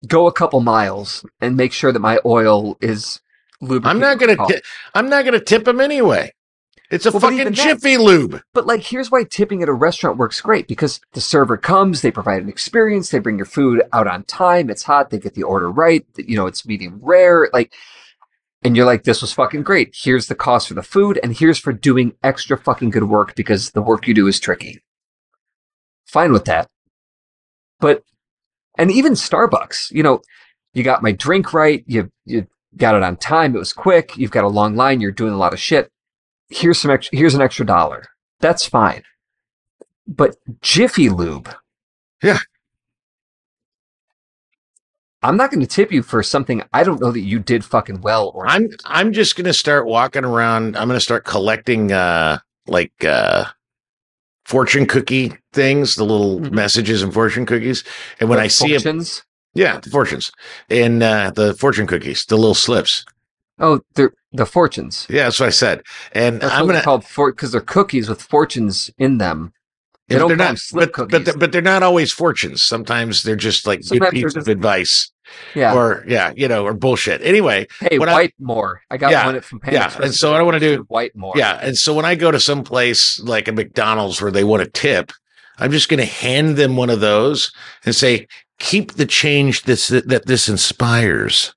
go a couple miles, and make sure that my oil is lubricated. I'm not gonna ti- I'm not gonna tip him anyway. It's a Well, fucking Jiffy Lube. But like, here's why tipping at a restaurant works great because the server comes, they provide an experience, they bring your food out on time, it's hot, they get the order right, you know, it's medium rare, like, and you're like, this was fucking great. Here's the cost for the food, and here's for doing extra fucking good work because the work you do is tricky. Fine with that. But, and even Starbucks, you know, you got my drink right, you, you got it on time, it was quick, you've got a long line, you're doing a lot of shit here's some extra, here's an extra dollar. That's fine. But Jiffy Lube. Yeah. I'm not going to tip you for something I don't know that you did fucking well or I'm I'm just gonna start walking around. I'm gonna start collecting uh like uh fortune cookie things, the little Mhm. messages and fortune cookies. And when Like I see them, fortunes. yeah, the fortunes and uh the fortune cookies, the little slips. Oh, they're the fortunes. Yeah, that's what I said. And That's I'm gonna they're called for because they're cookies with fortunes in them. They they're not slip but, but they're, but they're not always fortunes. Sometimes they're just like Sometimes good pieces just- of advice Yeah. or yeah, you know, or bullshit. Anyway, hey, what I- white more. I got Yeah, one from Panda yeah, Express. and so what I wanna do- white more. Yeah. And so when I go to some place like a McDonald's where they want a tip, I'm just going to hand them one of those and say, keep the change this, that this inspires.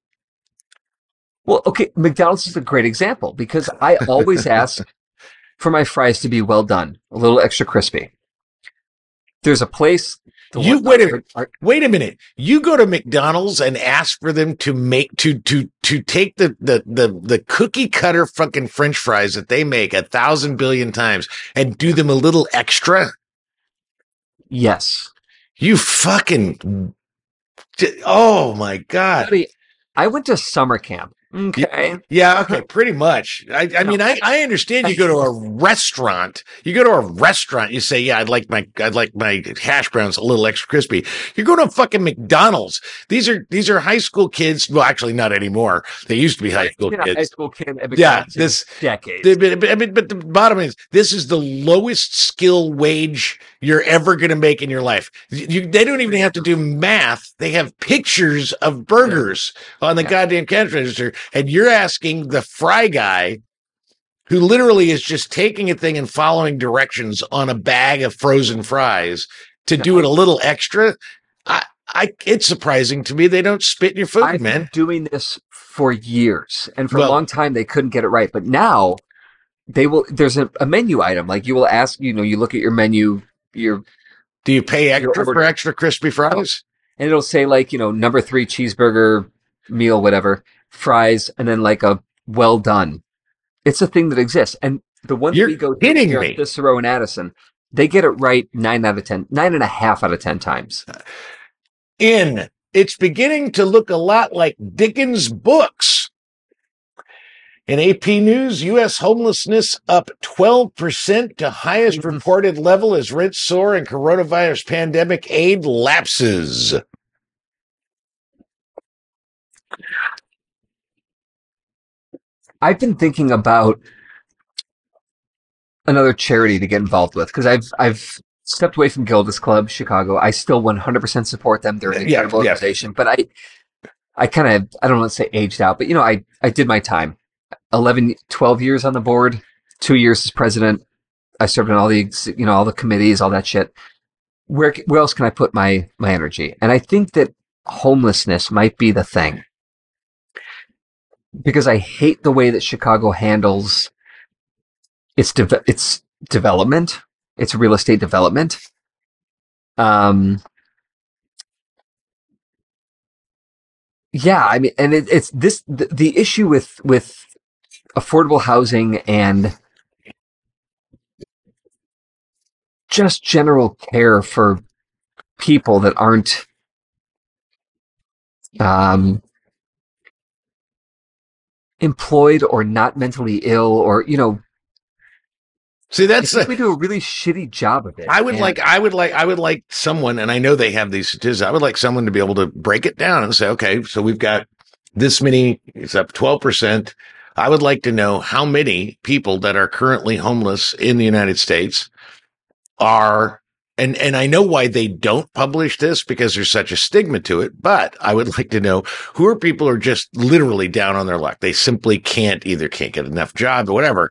Well, okay, McDonald's is a great example because I always *laughs* ask for my fries to be well done, a little extra crispy. There's a place. You- wait a. Wait a minute. You go to McDonald's and ask for them to make, to, to, to take the, the, the, the cookie cutter fucking French fries that they make a thousand billion times and do them a little extra. yes. You fucking, oh my God. I went to summer camp. Okay. Yeah, okay, pretty much. I, I mean, I, I understand you go to a restaurant. You go to a restaurant, you say, Yeah, I'd like my I'd like my hash browns a little extra crispy. You go to a fucking McDonald's. These are these are high school kids. Well, actually not anymore. They used to be high school know, high kids. school kid. Yeah, this- decades. They- But, but, I mean, but the bottom is this is the lowest skill wage you're ever going to make in your life. You, they don't even have to do math. They have pictures of burgers on the Yeah. goddamn cash register. And you're asking the fry guy who literally is just taking a thing and following directions on a bag of frozen fries to do it a little extra. I, I, it's surprising to me they don't spit in your food, I've man. been doing this for years, and for Well- a long time they couldn't get it right. But now they will. There's a, a menu item. Like you will ask. You know, you look at your menu. Your Do you pay extra for extra crispy fries? and it'll say like you know number three cheeseburger meal whatever fries and then like a well done it's a thing that exists and the one You're we go to kidding here me. cicero and addison they get it right nine out of ten nine and a half out of ten times in. It's beginning to look a lot like Dickens' books. In AP News, U.S. homelessness up 12% to highest Mm-hmm. reported level as rents soar and coronavirus pandemic aid lapses. I've been thinking about another charity to get involved with because I've I've stepped away from Gilda's Club Chicago. I still 100% support them. They're an Yeah, incredible yeah. organization, but I I kind of I don't want to say aged out, but you know I I did my time. 11 12 years on the board, 2 years as president. I served on all the you know all the committees, all that shit. Where where else can I put my my energy? And I think that homelessness might be the thing. Because I hate the way that Chicago handles its de- its development, its real estate development. Um, yeah, I mean, and it, it's this the, the issue with with affordable housing and just general care for people that aren't um employed or not mentally ill or you know See, that's a, we do a really shitty job of it. I would And- like, I would like, I would like someone, and I know they have these statistics. I would like someone to be able to break it down and say, okay, so we've got this many, it's up 12%. I would like to know how many people that are currently homeless in the United States are, and, and I know why they don't publish this because there's such a stigma to it, but I would *laughs* like to know who are people are just literally down on their luck. They simply can't either can't get enough job or whatever.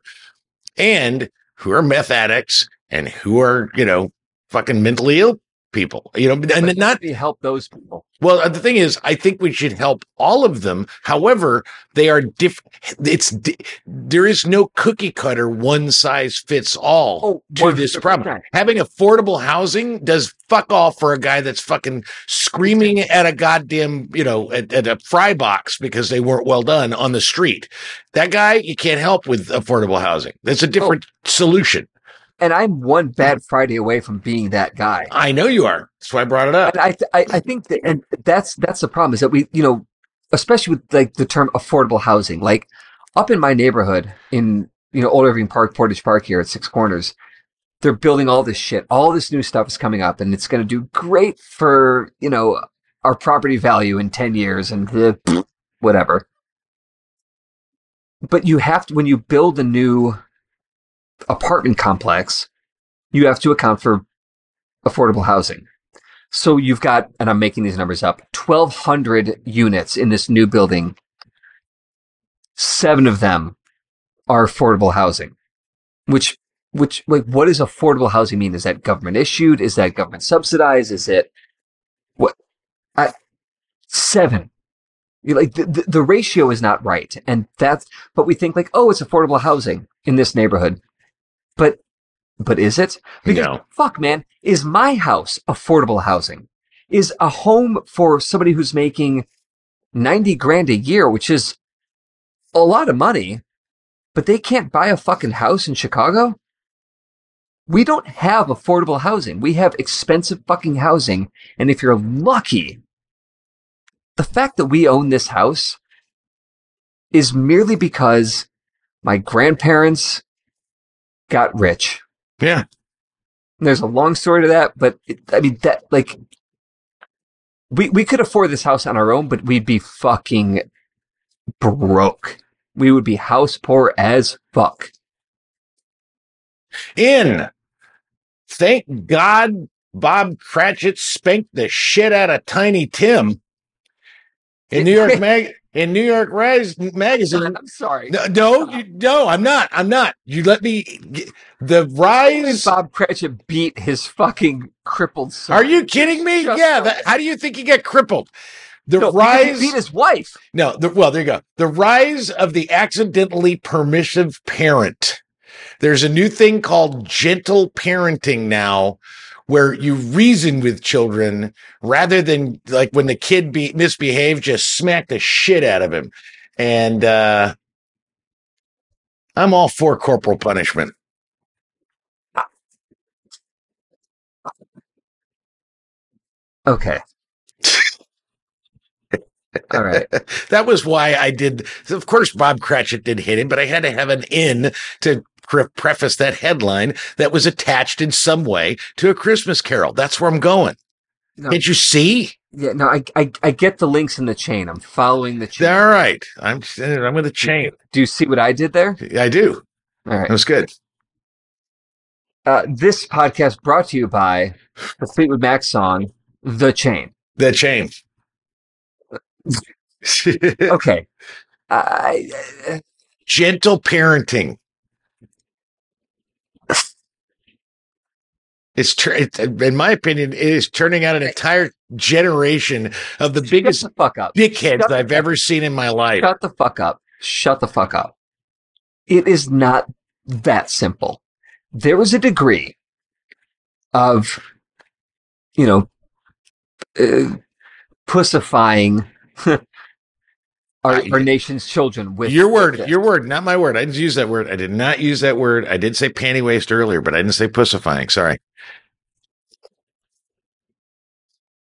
And who are meth addicts and who are, you know, fucking mentally ill people, you know, and but not, help those people. well, the thing is, I think we should help all of them. However, they are different. It's, di- there is no cookie cutter, one size fits all Oh, to this problem. 100%. Having affordable housing does fuck all for a guy that's fucking screaming at a goddamn, you know, at, at a fry box because they weren't well done on the street. That guy, you can't help with affordable housing. That's a oh. different solution. And I'm one hmm. bad Friday away from being that guy. I know you are. That's why I brought it up. And I, th- I, I think that, and that's that's the problem is that we, you know, especially with like the term affordable housing, like up in my neighborhood in you know Old Irving Park, Portage Park here at Six Corners, they're building all this shit. All this new stuff is coming up, and it's going to do great for you know our property value in ten years and the hmm. whatever. But you have to when you build a new apartment complex, you have to account for affordable housing. So you've got, and I'm making these numbers up, 1,200 units in this new building. Seven of them are affordable housing, which, which, like, what does affordable housing mean? Is that government issued? Is that government subsidized? Is it what? I, seven. Like the, the ratio is not right. And that's, but we think like, oh, it's affordable housing in this neighborhood. But, but is it? Because No. fuck, man, is my house affordable housing? Is a home for somebody who's making 90 grand a year, which is a lot of money, but they can't buy a fucking house in Chicago? We don't have affordable housing. We have expensive fucking housing. And if you're lucky, the fact that we own this house is merely because my grandparents got rich. Yeah. There's a long story to that, but it, I mean that like we we could afford this house on our own, but we'd be fucking broke. We would be house poor as fuck. In. Thank God Bob Cratchit spanked the shit out of Tiny Tim in New York Mag in New York Rise magazine. I'm sorry. No, no, uh-huh. you, no, I'm not. I'm not. You let me. g- The rise. Bob Cratchit beat his fucking crippled son. Are you kidding me? Just yeah. That, how do you think he got crippled? The No, rise. beat his wife. No, the, well, there you go. The rise of the accidentally permissive parent. There's a new thing called gentle parenting now where you reason with children rather than like when the kid be misbehaves, just smack the shit out of him. And, uh, I'm all for corporal punishment. Okay. All right. *laughs* that was why I did. Of course, Bob Cratchit did hit him, but I had to have an in to pre- preface that headline that was attached in some way to a Christmas Carol. That's where I'm going. No, Can't you see? yeah, no, I, I I get the links in the chain. I'm following the chain. All right, I'm I'm with the chain. Do you see what I did there? I do. All right. That was good. Uh, this podcast brought to you by the Fleetwood Mac song "The Chain." The chain. Okay. *laughs* I, I- Gentle parenting. It's, tur- it, in my opinion, it is turning out an entire generation of the shut biggest the fuck up. dickheads Shut- I've ever seen in my life. Shut the fuck up. Shut the fuck up. It is not that simple. There is a degree of, you know, uh, pussifying *laughs* our, I- our nation's children with Your word, this. your word, not my word. I didn't use that word. I did not use that word. I did say panty waste earlier, but I didn't say pussifying. Sorry.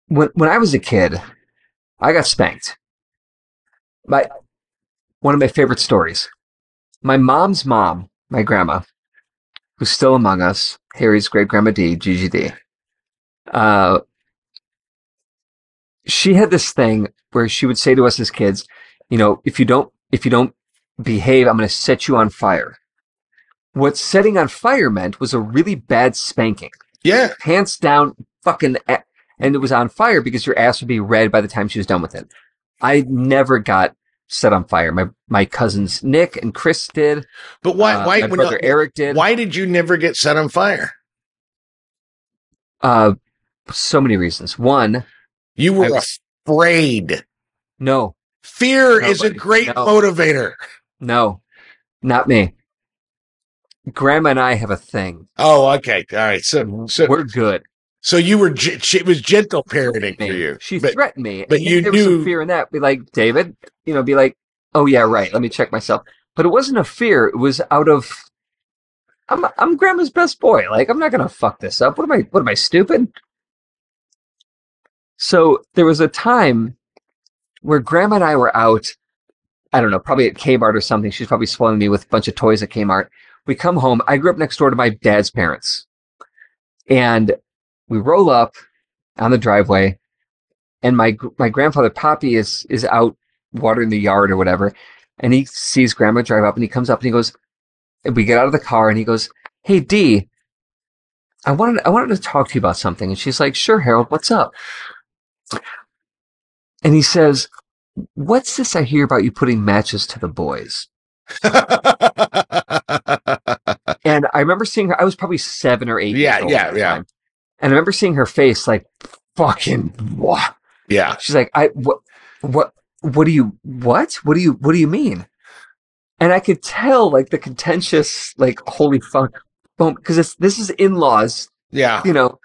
when when I was a kid, I got spanked. My one of my favorite stories. My mom's mom, my grandma, who's still among us, Harry's great grandma D, GGD. Uh, she had this thing where she would say to us as kids, you know, if you don't if you don't behave, I'm going to set you on fire. What setting on fire meant was a really bad spanking Yeah. hands down, fucking, a- and it was on fire because your ass would be red by the time she was done with it. I never got set on fire. My my cousins Nick and Chris did. But why, Uh, why, my brother Eric did. why did you never get set on fire? Uh, so many reasons. One, You were I afraid. no, Fear No, is a great No. motivator. no, not me. Grandma and I have a thing. Oh, okay. All right. So, so, We're good. so you were, it was gentle parenting for you. She But- threatened me. but you there was some knew- fear in that. Be like, David, you know, be like, oh yeah, right. Let me check myself. But it wasn't a fear. It was out of, I'm I'm grandma's best boy. Like I'm not gonna fuck this up. What am I? What am I stupid? So there was a time where grandma and I were out. I don't know, probably at Kmart or something. She's probably spoiling me with a bunch of toys at Kmart. We come home. I grew up next door to my dad's parents, and we roll up on the driveway and my my grandfather Poppy is is out watering the yard or whatever, and he sees grandma drive up, and he comes up and he goes, and we get out of the car, and he goes, "Hey Dee, I wanted I wanted to talk to you about something," and she's like, "Sure, Harold, what's up?" And he says, "What's this I hear about you putting matches to the boys?" *laughs* And I remember seeing her. I was probably seven or eight. Yeah, years old yeah, yeah. time. And I remember seeing her face like, "Fucking what?" yeah. She's like, I what what what do you what? What do you what do you mean? And I could tell like the contentious like holy fuck boom because this is in-laws, Yeah. you know,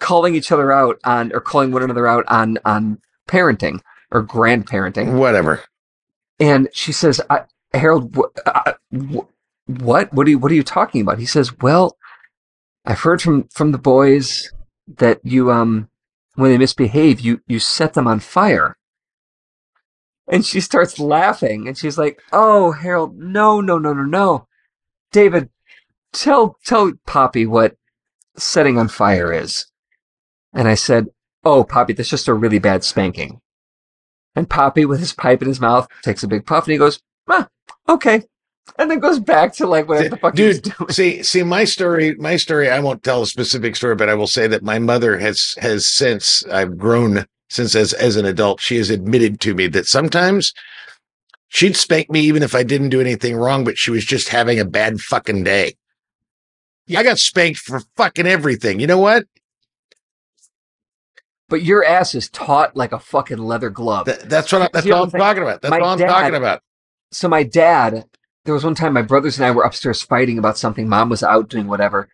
calling each other out on or calling one another out on on parenting or grandparenting. Whatever. And she says, I, Harold, wh- uh, wh- what what are you what are you talking about? He says, Well, I've heard from from the boys that you um when they misbehave, you you set them on fire. And she starts laughing and she's like, "Oh, Harold, no, no, no, no, no. David, tell tell Poppy what setting on fire is." And I said, "Oh, Poppy, that's just a really bad spanking." And Poppy, with his pipe in his mouth, takes a big puff and he goes, ah, "Okay," and then goes back to like whatever the fuck Dude, doing. see, see, my story, my story. I won't tell a specific story, but I will say that my mother has has since I've grown since as as an adult, she has admitted to me that sometimes she'd spank me even if I didn't do anything wrong, but she was just having a bad fucking day. Yeah. I got spanked for fucking everything. You know what? But your ass is taut like a fucking leather glove. That, that's what I, that's what I'm talking about. That's My all I'm dad- talking about. so my dad, there was one time my brothers and I were upstairs fighting about something. Mom was out doing whatever,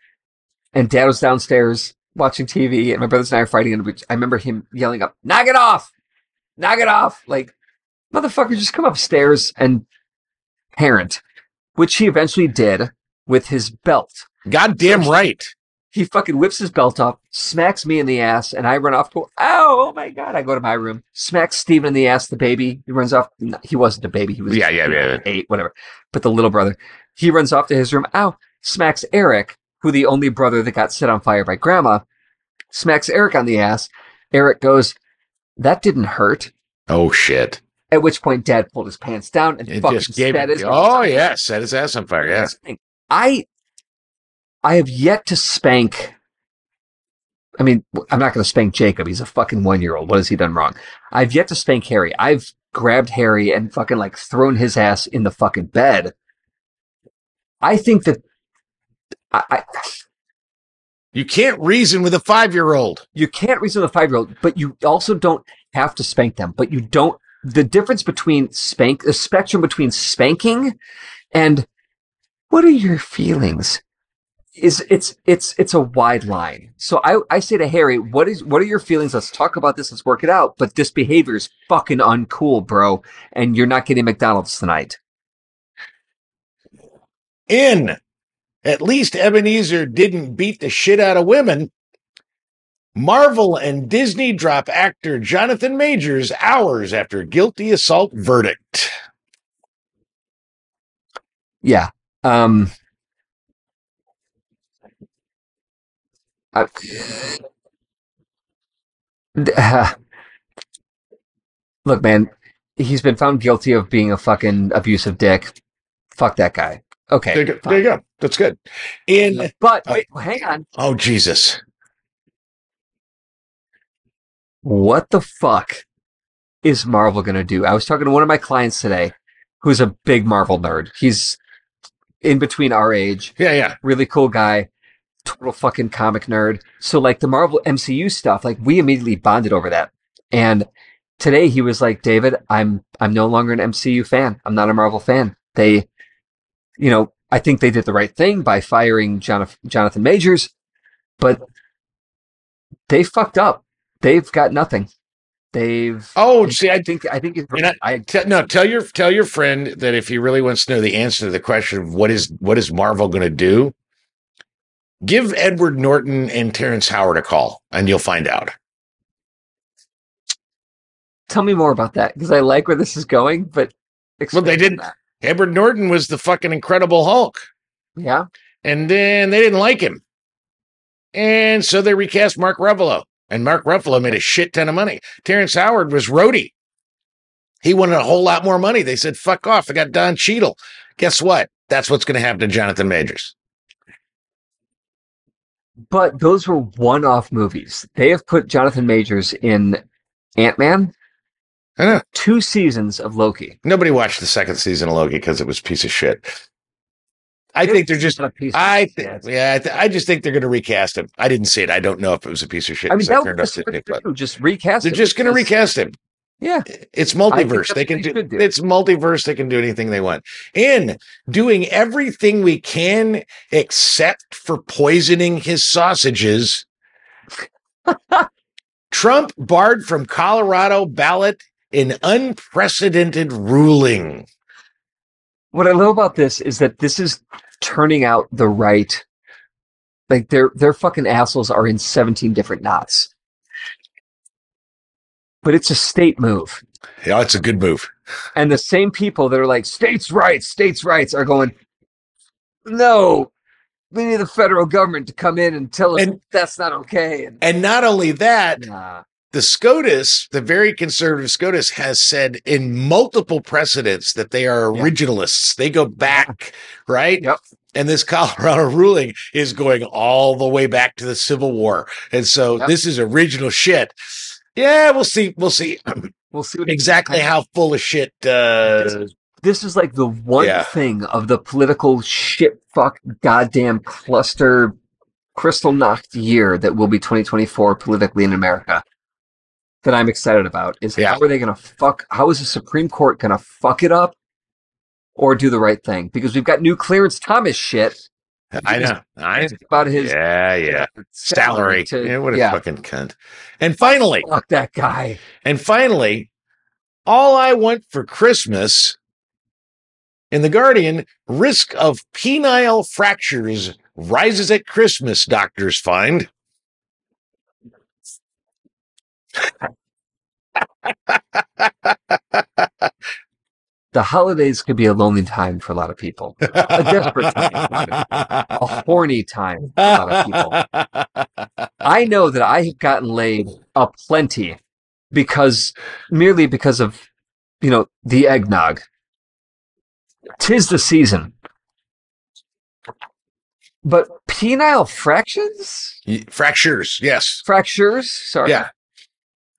and dad was downstairs watching TV, and my brothers and I were fighting. And I remember him yelling up, "Knock it off! Knock it off!" Like, motherfucker, just come upstairs and parent, which he eventually did with his belt. Goddamn right. He fucking whips his belt off, smacks me in the ass, and I run off. Go, ow! Oh my god! I go to my room, smacks Steven in the ass. The baby, he runs off. No, he wasn't a baby. He was Yeah, yeah, yeah. eight, whatever. But the little brother, he runs off to his room. Ow! Smacks Eric, who the only brother that got set on fire by Grandma, smacks Eric on the ass. Eric goes, "That didn't hurt." Oh shit! At which point, Dad pulled his pants down and It fucking just gave it. his Oh yeah, set his ass on fire. Yeah. I I have yet to spank. I mean, I'm not going to spank Jacob. He's a fucking one year old. What has he done wrong? I've yet to spank Harry. I've grabbed Harry and fucking like thrown his ass in the fucking bed. I think that I, I You can't reason with a five year old. you can't reason with a five year old, but you also don't have to spank them. But you don't. The difference between spank, the spectrum between spanking and what are your feelings is it's it's it's a wide line. So I I say to Harry, what is what are your feelings? Let's talk about this. Let's work it out. But this behavior is fucking uncool, bro. And you're not getting McDonald's tonight. In at least Ebenezer didn't beat the shit out of women. Marvel and Disney drop actor Jonathan Majors hours after guilty assault verdict. Yeah. Um. Uh, *laughs* look, man, he's been found guilty of being a fucking abusive dick. Fuck that guy. Okay. There you go. There you go. That's good. In But Uh, wait, hang on. oh Jesus, What the fuck is Marvel going to do? I was talking to one of my clients today who's a big Marvel nerd. He's in between our age, yeah, yeah. really cool guy, total fucking comic nerd. So like the Marvel MCU stuff, like we immediately bonded over that. And today he was like, David, I'm I'm no longer an MCU fan. I'm not a Marvel fan. They, you know, I think they did the right thing by firing Jonathan, Majors, but they fucked up. They've got nothing. They've. Oh, see, I think I think I- I no, tell your tell your friend that if he really wants to know the answer to the question of what is what is Marvel going to do, give Edward Norton and Terrence Howard a call, and you'll find out. tell me more about that because I like where this is going, but Well, they didn't- that. Edward Norton was the fucking Incredible Hulk, Yeah. and then they didn't like him, and so they recast Mark Ruffalo, and Mark Ruffalo made a shit ton of money. Terrence Howard was Rhodey. He wanted a whole lot more money. They said, "Fuck off." I got Don Cheadle. Guess what? That's what's going to happen to Jonathan Majors. But those were one-off movies. They have put Jonathan Majors in Ant-Man, I know. two seasons of Loki. Nobody watched the second season of Loki because it was a piece of shit. I think they're just. A piece I shit. yeah, I, th- I just think they're going to recast him. I didn't see it. I don't know if it was a piece of shit. I mean, that was up the Disney smart thing Plus. to do, just recast. They're it just going to recast him. Yeah, It's multiverse. They can they do, do. It's multiverse. They can do anything they want. In doing everything we can except for poisoning his sausages. *laughs* Trump barred from Colorado ballot in unprecedented ruling. what I love about this is that this is turning out the right. Like their their fucking assholes are in seventeen different knots. But it's a state move. Yeah, it's a good move. And the same people that are like, states' rights, states' rights are going, no, we need the federal government to come in and tell us And- that's not okay. And And not only that, nah. the SCOTUS, the very conservative SCOTUS, has said in multiple precedents that they are originalists. They go back, right? Yep. And this *laughs* Colorado ruling is going all the way back to the Civil War. And so Yep. this is original shit. Yeah, we'll see. We'll see *clears throat* We'll see exactly how full of shit. Uh, this is like the one Yeah. thing of the political shit fuck goddamn cluster crystal knocked year that will be 2024 politically in America that I'm excited about is Yeah. how are they going to fuck how is the Supreme Court going to fuck it up or do the right thing because we've got new Clarence Thomas shit I know. I, about his yeah, uh, yeah. Salary. to- yeah, what a yeah. fucking cunt. And finally, fuck that guy And finally, all I want for Christmas in The Guardian risk of penile fractures rises at Christmas, doctors find. *laughs* *laughs* The holidays could be a lonely time for a lot of people, a desperate time, a horny time for a lot of people. I know that I have gotten laid a plenty because merely because of you know the eggnog. Tis the season. But penile fractions? Fractures, yes. Fractures? Sorry. Yeah.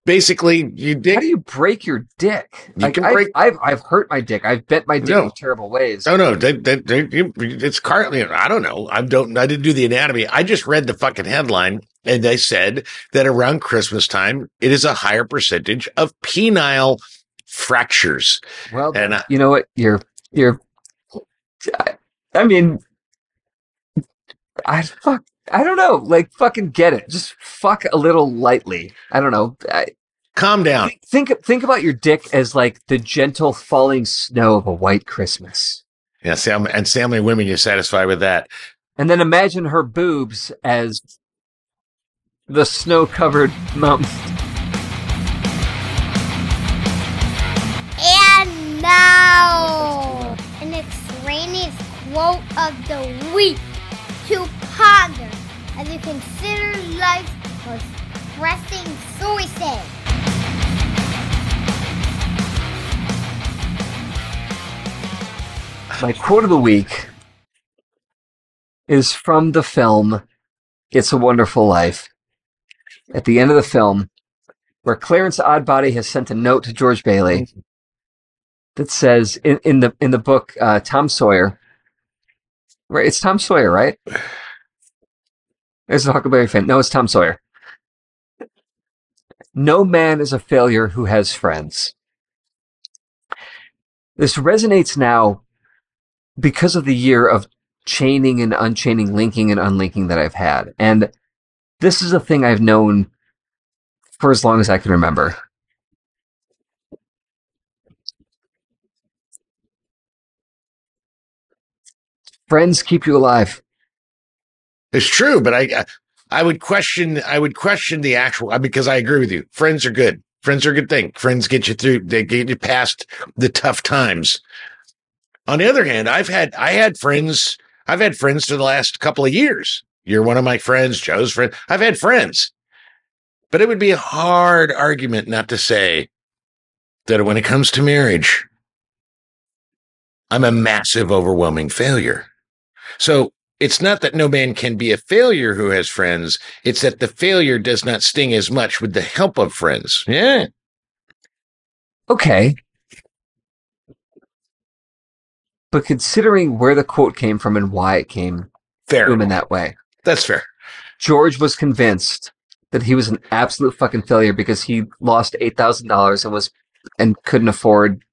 Basically, you How do you break your dick? You like can I've, break- I've I've hurt my dick. I've bent my dick No. in terrible ways. Oh no, they, they, they, it's currently. I don't know. I don't. I didn't do the anatomy. I just read the fucking headline, and they said that around Christmas time, it is a higher percentage of penile fractures. Well, And I, you know what? You're you're. I, I mean, I fuck. I don't know. Like fucking get it. Just fuck a little lightly. I don't know. I, calm down. think think about your dick as like the gentle falling snow of a white Christmas, Yeah, Sam, and family women, you're satisfied with that? and then imagine her boobs as the snow-covered mountain. And now, an extraneous quote of the week to ponder as you consider life's most pressing choices. My quote of the week is from the film It's a Wonderful Life. At the end of the film, where Clarence Odbody has sent a note to George Bailey that says in, in the in the book uh, Tom Sawyer, right? It's Tom Sawyer, right? There's a Huckleberry Finn. No, it's Tom Sawyer. No man is a failure who has friends. This resonates now because of the year of chaining and unchaining, linking and unlinking that I've had. And this is a thing I've known for as long as I can remember. Friends keep you alive. It's true, but I, I would question. I would question the actual because I agree with you. Friends are good. Friends are a good thing. Friends get you through. They get you past the tough times. On the other hand, I've had I had friends. I've had friends for the last couple of years. You're one of my friends. Joe's friend. I've had friends, but it would be a hard argument not to say that when it comes to marriage, I'm a massive, overwhelming failure. So it's not that no man can be a failure who has friends. It's that the failure does not sting as much with the help of friends. Yeah. Okay. But considering where the quote came from and why it came Fair. to him in that way, That's fair. George was convinced that he was an absolute fucking failure because he lost eight thousand dollars and was and couldn't afford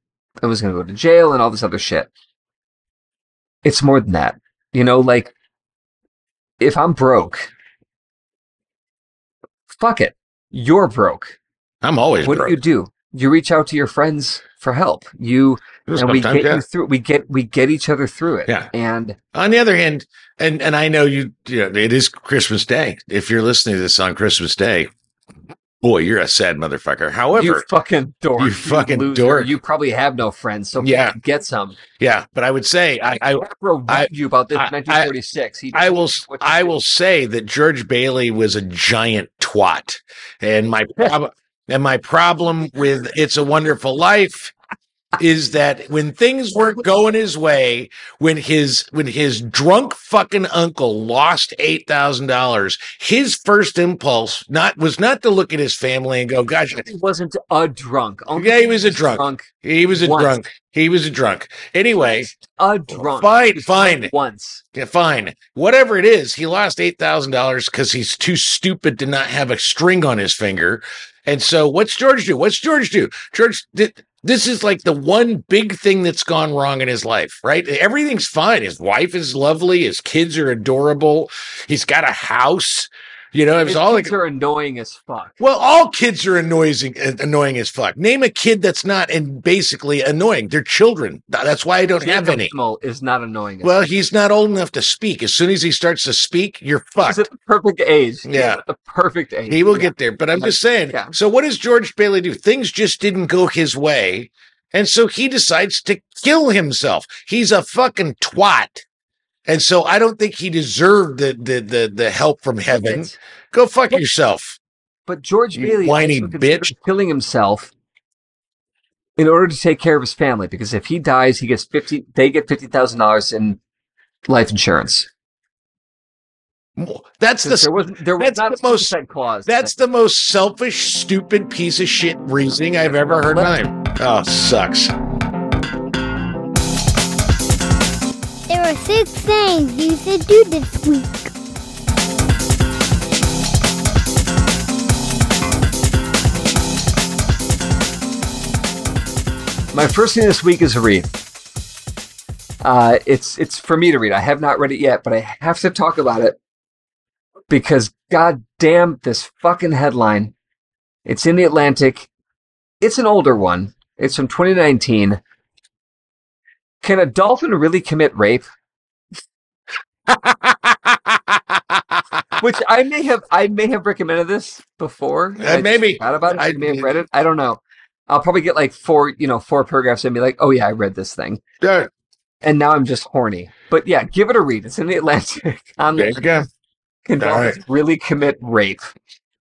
and was going to go to jail and all this other shit. It's more than that, you know. Like, if I'm broke, fuck it, you're broke. I'm always What broke. do you do? You reach out to your friends for help. You and we get yeah. you through. We get we get each other through it. Yeah. and On the other hand, and and I know you, you know, it is Christmas Day. If you're listening to this on Christmas Day, boy, you're a sad motherfucker. However, you fucking dork. You fucking loser. dork. You probably have no friends, so Yeah. get some. yeah, but I would say I I, I- you about this I- 1946. he I will I will say that George Bailey was a giant twat, and my *laughs* prob- and my problem with It's a Wonderful Life is that when things weren't going his way, when his when his drunk fucking uncle lost eight thousand dollars, his first impulse not was not to look at his family and go, "Gosh, He wasn't a drunk. Only Yeah, he was a drunk. he was a Once. drunk. He was a drunk." Anyway, A drunk. fine, fine. Once. Yeah, fine. Whatever it is, he lost eight thousand dollars because he's too stupid to not have a string on his finger. And so, what's George do? What's George do? George, th- this is like the one big thing that's gone wrong in his life, right? Everything's fine. His wife is lovely. His kids are adorable. He's got a house. You know, it was His all like kids are annoying as fuck. well, all kids are annoying, eh, annoying as fuck. Name a kid that's not and basically annoying. They're children. That's why I don't have any. Kimmel is not annoying. Well, he's not old enough to speak. As soon as he starts to speak, you're fucked. He's at the perfect age. He's Yeah. at the perfect age. He will Yeah. get there. But I'm just saying. Yeah. So what does George Bailey do? Things just didn't go his way. And so he decides to kill himself. He's a fucking twat. And so I don't think he deserved the the the, the help from heaven. Go fuck But- yourself. But George You Bailey whiny bitch. killing himself in order to take care of his family because if he dies, he gets fifty. They get fifty thousand dollars in life insurance. That's the there wasn't there was that's not the most- clause. That's the most selfish, stupid piece of shit reasoning I've ever heard. Oh, sucks. Six things you should do this week. My first thing this week is a read. Uh, it's it's for me to read. I have not read it yet, but I have to talk about it because god damn this fucking headline. It's in the Atlantic. It's an older one. It's from 2019. Can a dolphin really commit rape? *laughs* Which I may have I may have recommended this before. Uh, I maybe. forgot about it. I I- may have read it. I don't know. I'll probably get like four, you know, four paragraphs and be like, "Oh yeah, I read this thing," There and now I'm just horny. But yeah, give it a read. It's in the Atlantic. *laughs* On there you go. All really commit rape?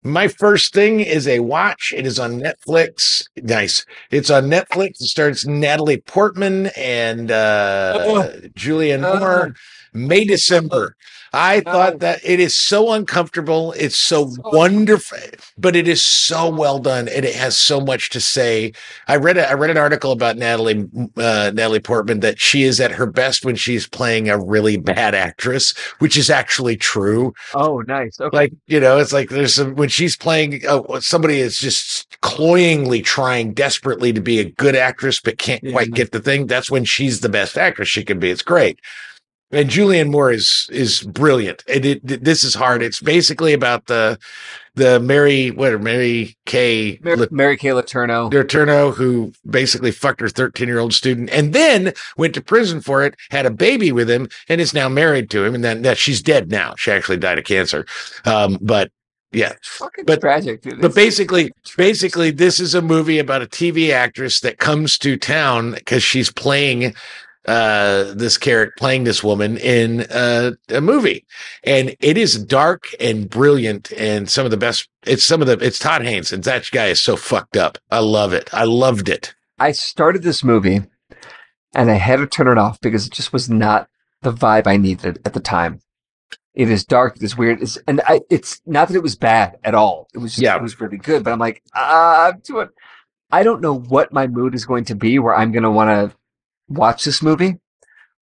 My first thing is a watch. It is on Netflix. Nice. It's on Netflix. It starts Natalie Portman and uh, Uh, Julianne Moore. May December. I thought that it is so uncomfortable. It's so wonderful, but it is so well done, and it has so much to say. I read a, I read an article about Natalie uh, Natalie Portman that she is at her best when she's playing a really bad actress, which is actually true Oh, nice. Okay. like you know it's like there's some when she's playing uh, somebody is just cloyingly trying desperately to be a good actress but can't Yeah. quite get the thing that's when she's the best actress she can be it's great and Julianne Moore is is brilliant and it, it- this is hard it's basically about the the Mary what Mary Kay Mary, Mary Kay Letourneau. Turno, who basically fucked her 13 year old student and then went to prison for it, had a baby with him, and is now married to him. And then that she's dead now. She actually died of cancer. Um, but yeah, Fucking but- tragic, dude. but basically, basically, this is a movie about a TV actress that comes to town because she's playing uh this character playing this woman in uh, a movie and it is dark and brilliant and some of the best it's some of the it's todd haynes and that guy is so fucked up i love it i loved it I started this movie and I had to turn it off because it just was not the vibe I needed at the time. It is dark. It is weird. It's, and I, it's not that it was bad at all. It was just, Yeah. it was really good. But I'm like, ah, I'm doing. I don't know what my mood is going to be where I'm going to want to watch this movie,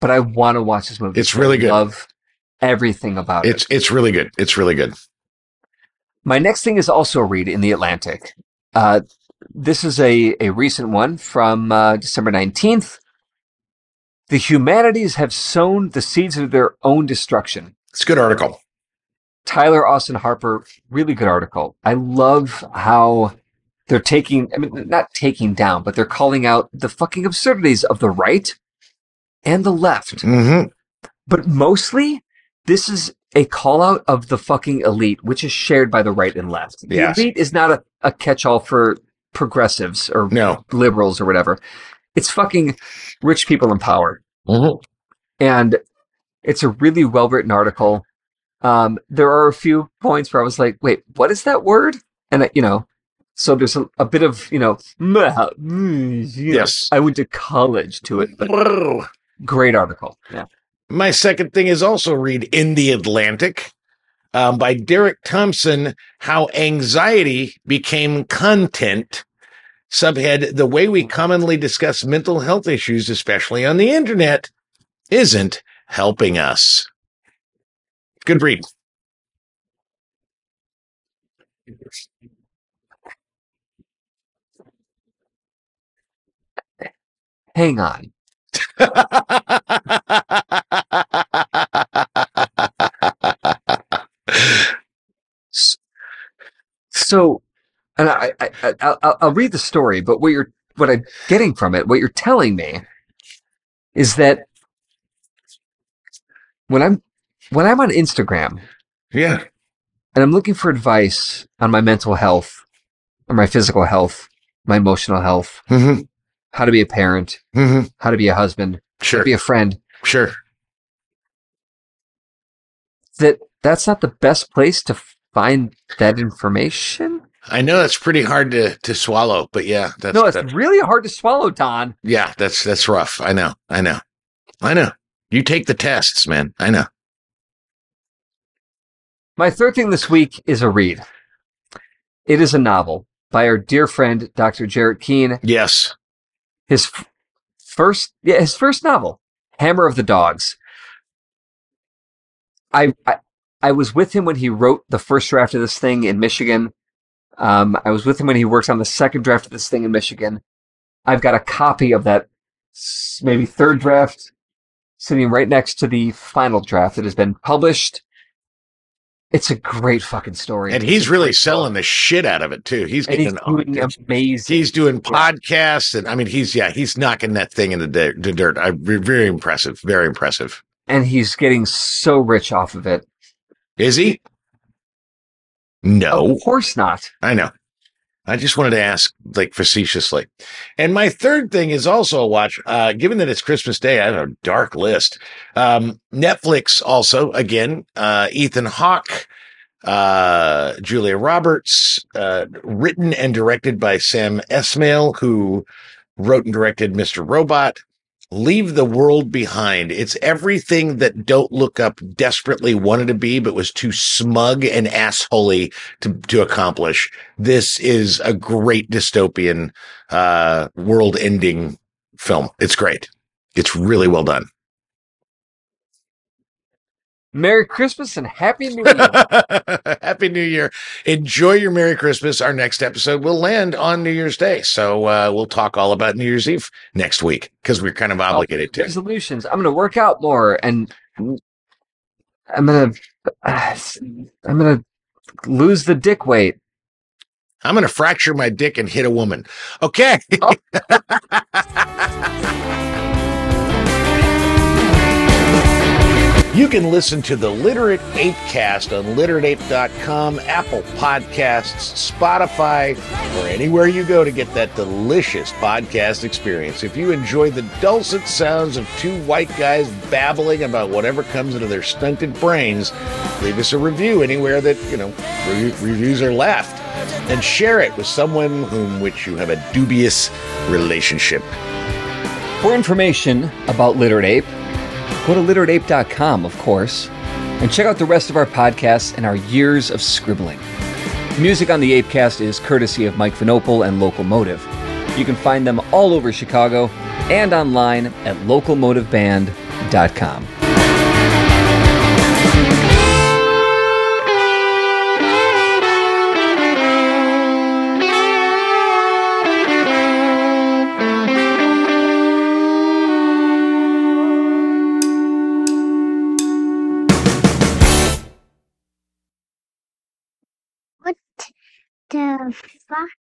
but I want to watch this movie. It's really I good. Love everything about it. It's it's really good. It's really good. My next thing is also a read in the Atlantic. Uh, this is a, a recent one from uh, December 19th. The humanities have sown the seeds of their own destruction. It's a good article. Tyler Austin Harper, really good article. I love how they're taking, I mean, not taking down, but they're calling out the fucking absurdities of the right and the left. Mm-hmm. But mostly, this is a call out of the fucking elite, which is shared by the right and left. The Yes. elite is not a, a catch all for progressives or No. liberals or whatever. It's fucking rich people in power. Mm-hmm. And it's a really well written article. Um, there are a few points where I was like, wait, what is that word? And, I, you know, so there's a, a bit of, you know, mm, Yes. I went to college to it, but great article. Yeah. My second thing is also read In the Atlantic um, by Derek Thompson How Anxiety Became Content. Subhead The way we commonly discuss mental health issues, especially on the internet, isn't helping us. Good read. Hang on. So, and I, I, I I'll, I'll read the story, but what you're what I'm getting from it, what you're telling me, is that when I'm when I'm on Instagram Yeah. and I'm looking for advice on my mental health or my physical health, my emotional health, hmm how to be a parent, hmm how to be a husband, how Sure. to be a friend, Sure. that that's not the best place to find that information. I know that's pretty hard to to swallow, but yeah, that's no, it's that- really hard to swallow, Don. yeah, that's that's rough. I know. I know. I know. You take the tests, man. I know. My third thing this week is a read. It is a novel by our dear friend Dr. Jarret Keene. Yes. His first, yeah, his first novel, Hammer of the Dogs. I, I I was with him when he wrote the first draft of this thing in Michigan. Um, I was with him when he worked on the second draft of this thing in Michigan. I've got a copy of that maybe third draft sitting right next to the final draft that has been published. It's a great fucking story. And he's really selling the shit out of it too. He's And he's doing amazing. he's doing podcasts and I mean he's yeah, he's knocking that thing in the, the dirt. I very impressive. Very impressive. and he's getting so rich off of it. Is he? No. Of course not. I know. I just wanted to ask, like facetiously. And my third thing is also a watch. Uh, given that it's Christmas Day, I have a dark list. Um, Netflix also again, uh, Ethan Hawke, uh, Julia Roberts, uh, written and directed by Sam Esmail, who wrote and directed Mr. Robot. Leave the world behind. It's everything that Don't Look Up desperately wanted to be, but was too smug and assholey to, to accomplish. This is a great dystopian, uh, world ending film. It's great. It's really well done. Merry Christmas and Happy New Year. *laughs* Happy New Year. Enjoy your Merry Christmas. Our next episode will land on New Year's Day. So, uh, we'll talk all about New Year's Eve next week because we're kind of obligated to. Resolutions. I'm going to work out more and I'm going *sighs* to, I'm going to lose the dick weight. I'm going to fracture my dick and hit a woman. Okay. *laughs* You can listen to the Literate Ape Cast on literateape.com, Apple Podcasts, Spotify, or anywhere you go to get that delicious podcast experience. If you enjoy the dulcet sounds of two white guys babbling about whatever comes into their stunted brains, leave us a review anywhere that, you know, re- reviews are left and share it with someone whom which you have a dubious relationship. For information about Literate Ape, go to literateape.com, of course, and check out the rest of our podcasts and our years of scribbling. Music on the Apecast is courtesy of Mike Vinopal and Local Motive. You can find them all over Chicago and online at localmotiveband.com. What the fuck?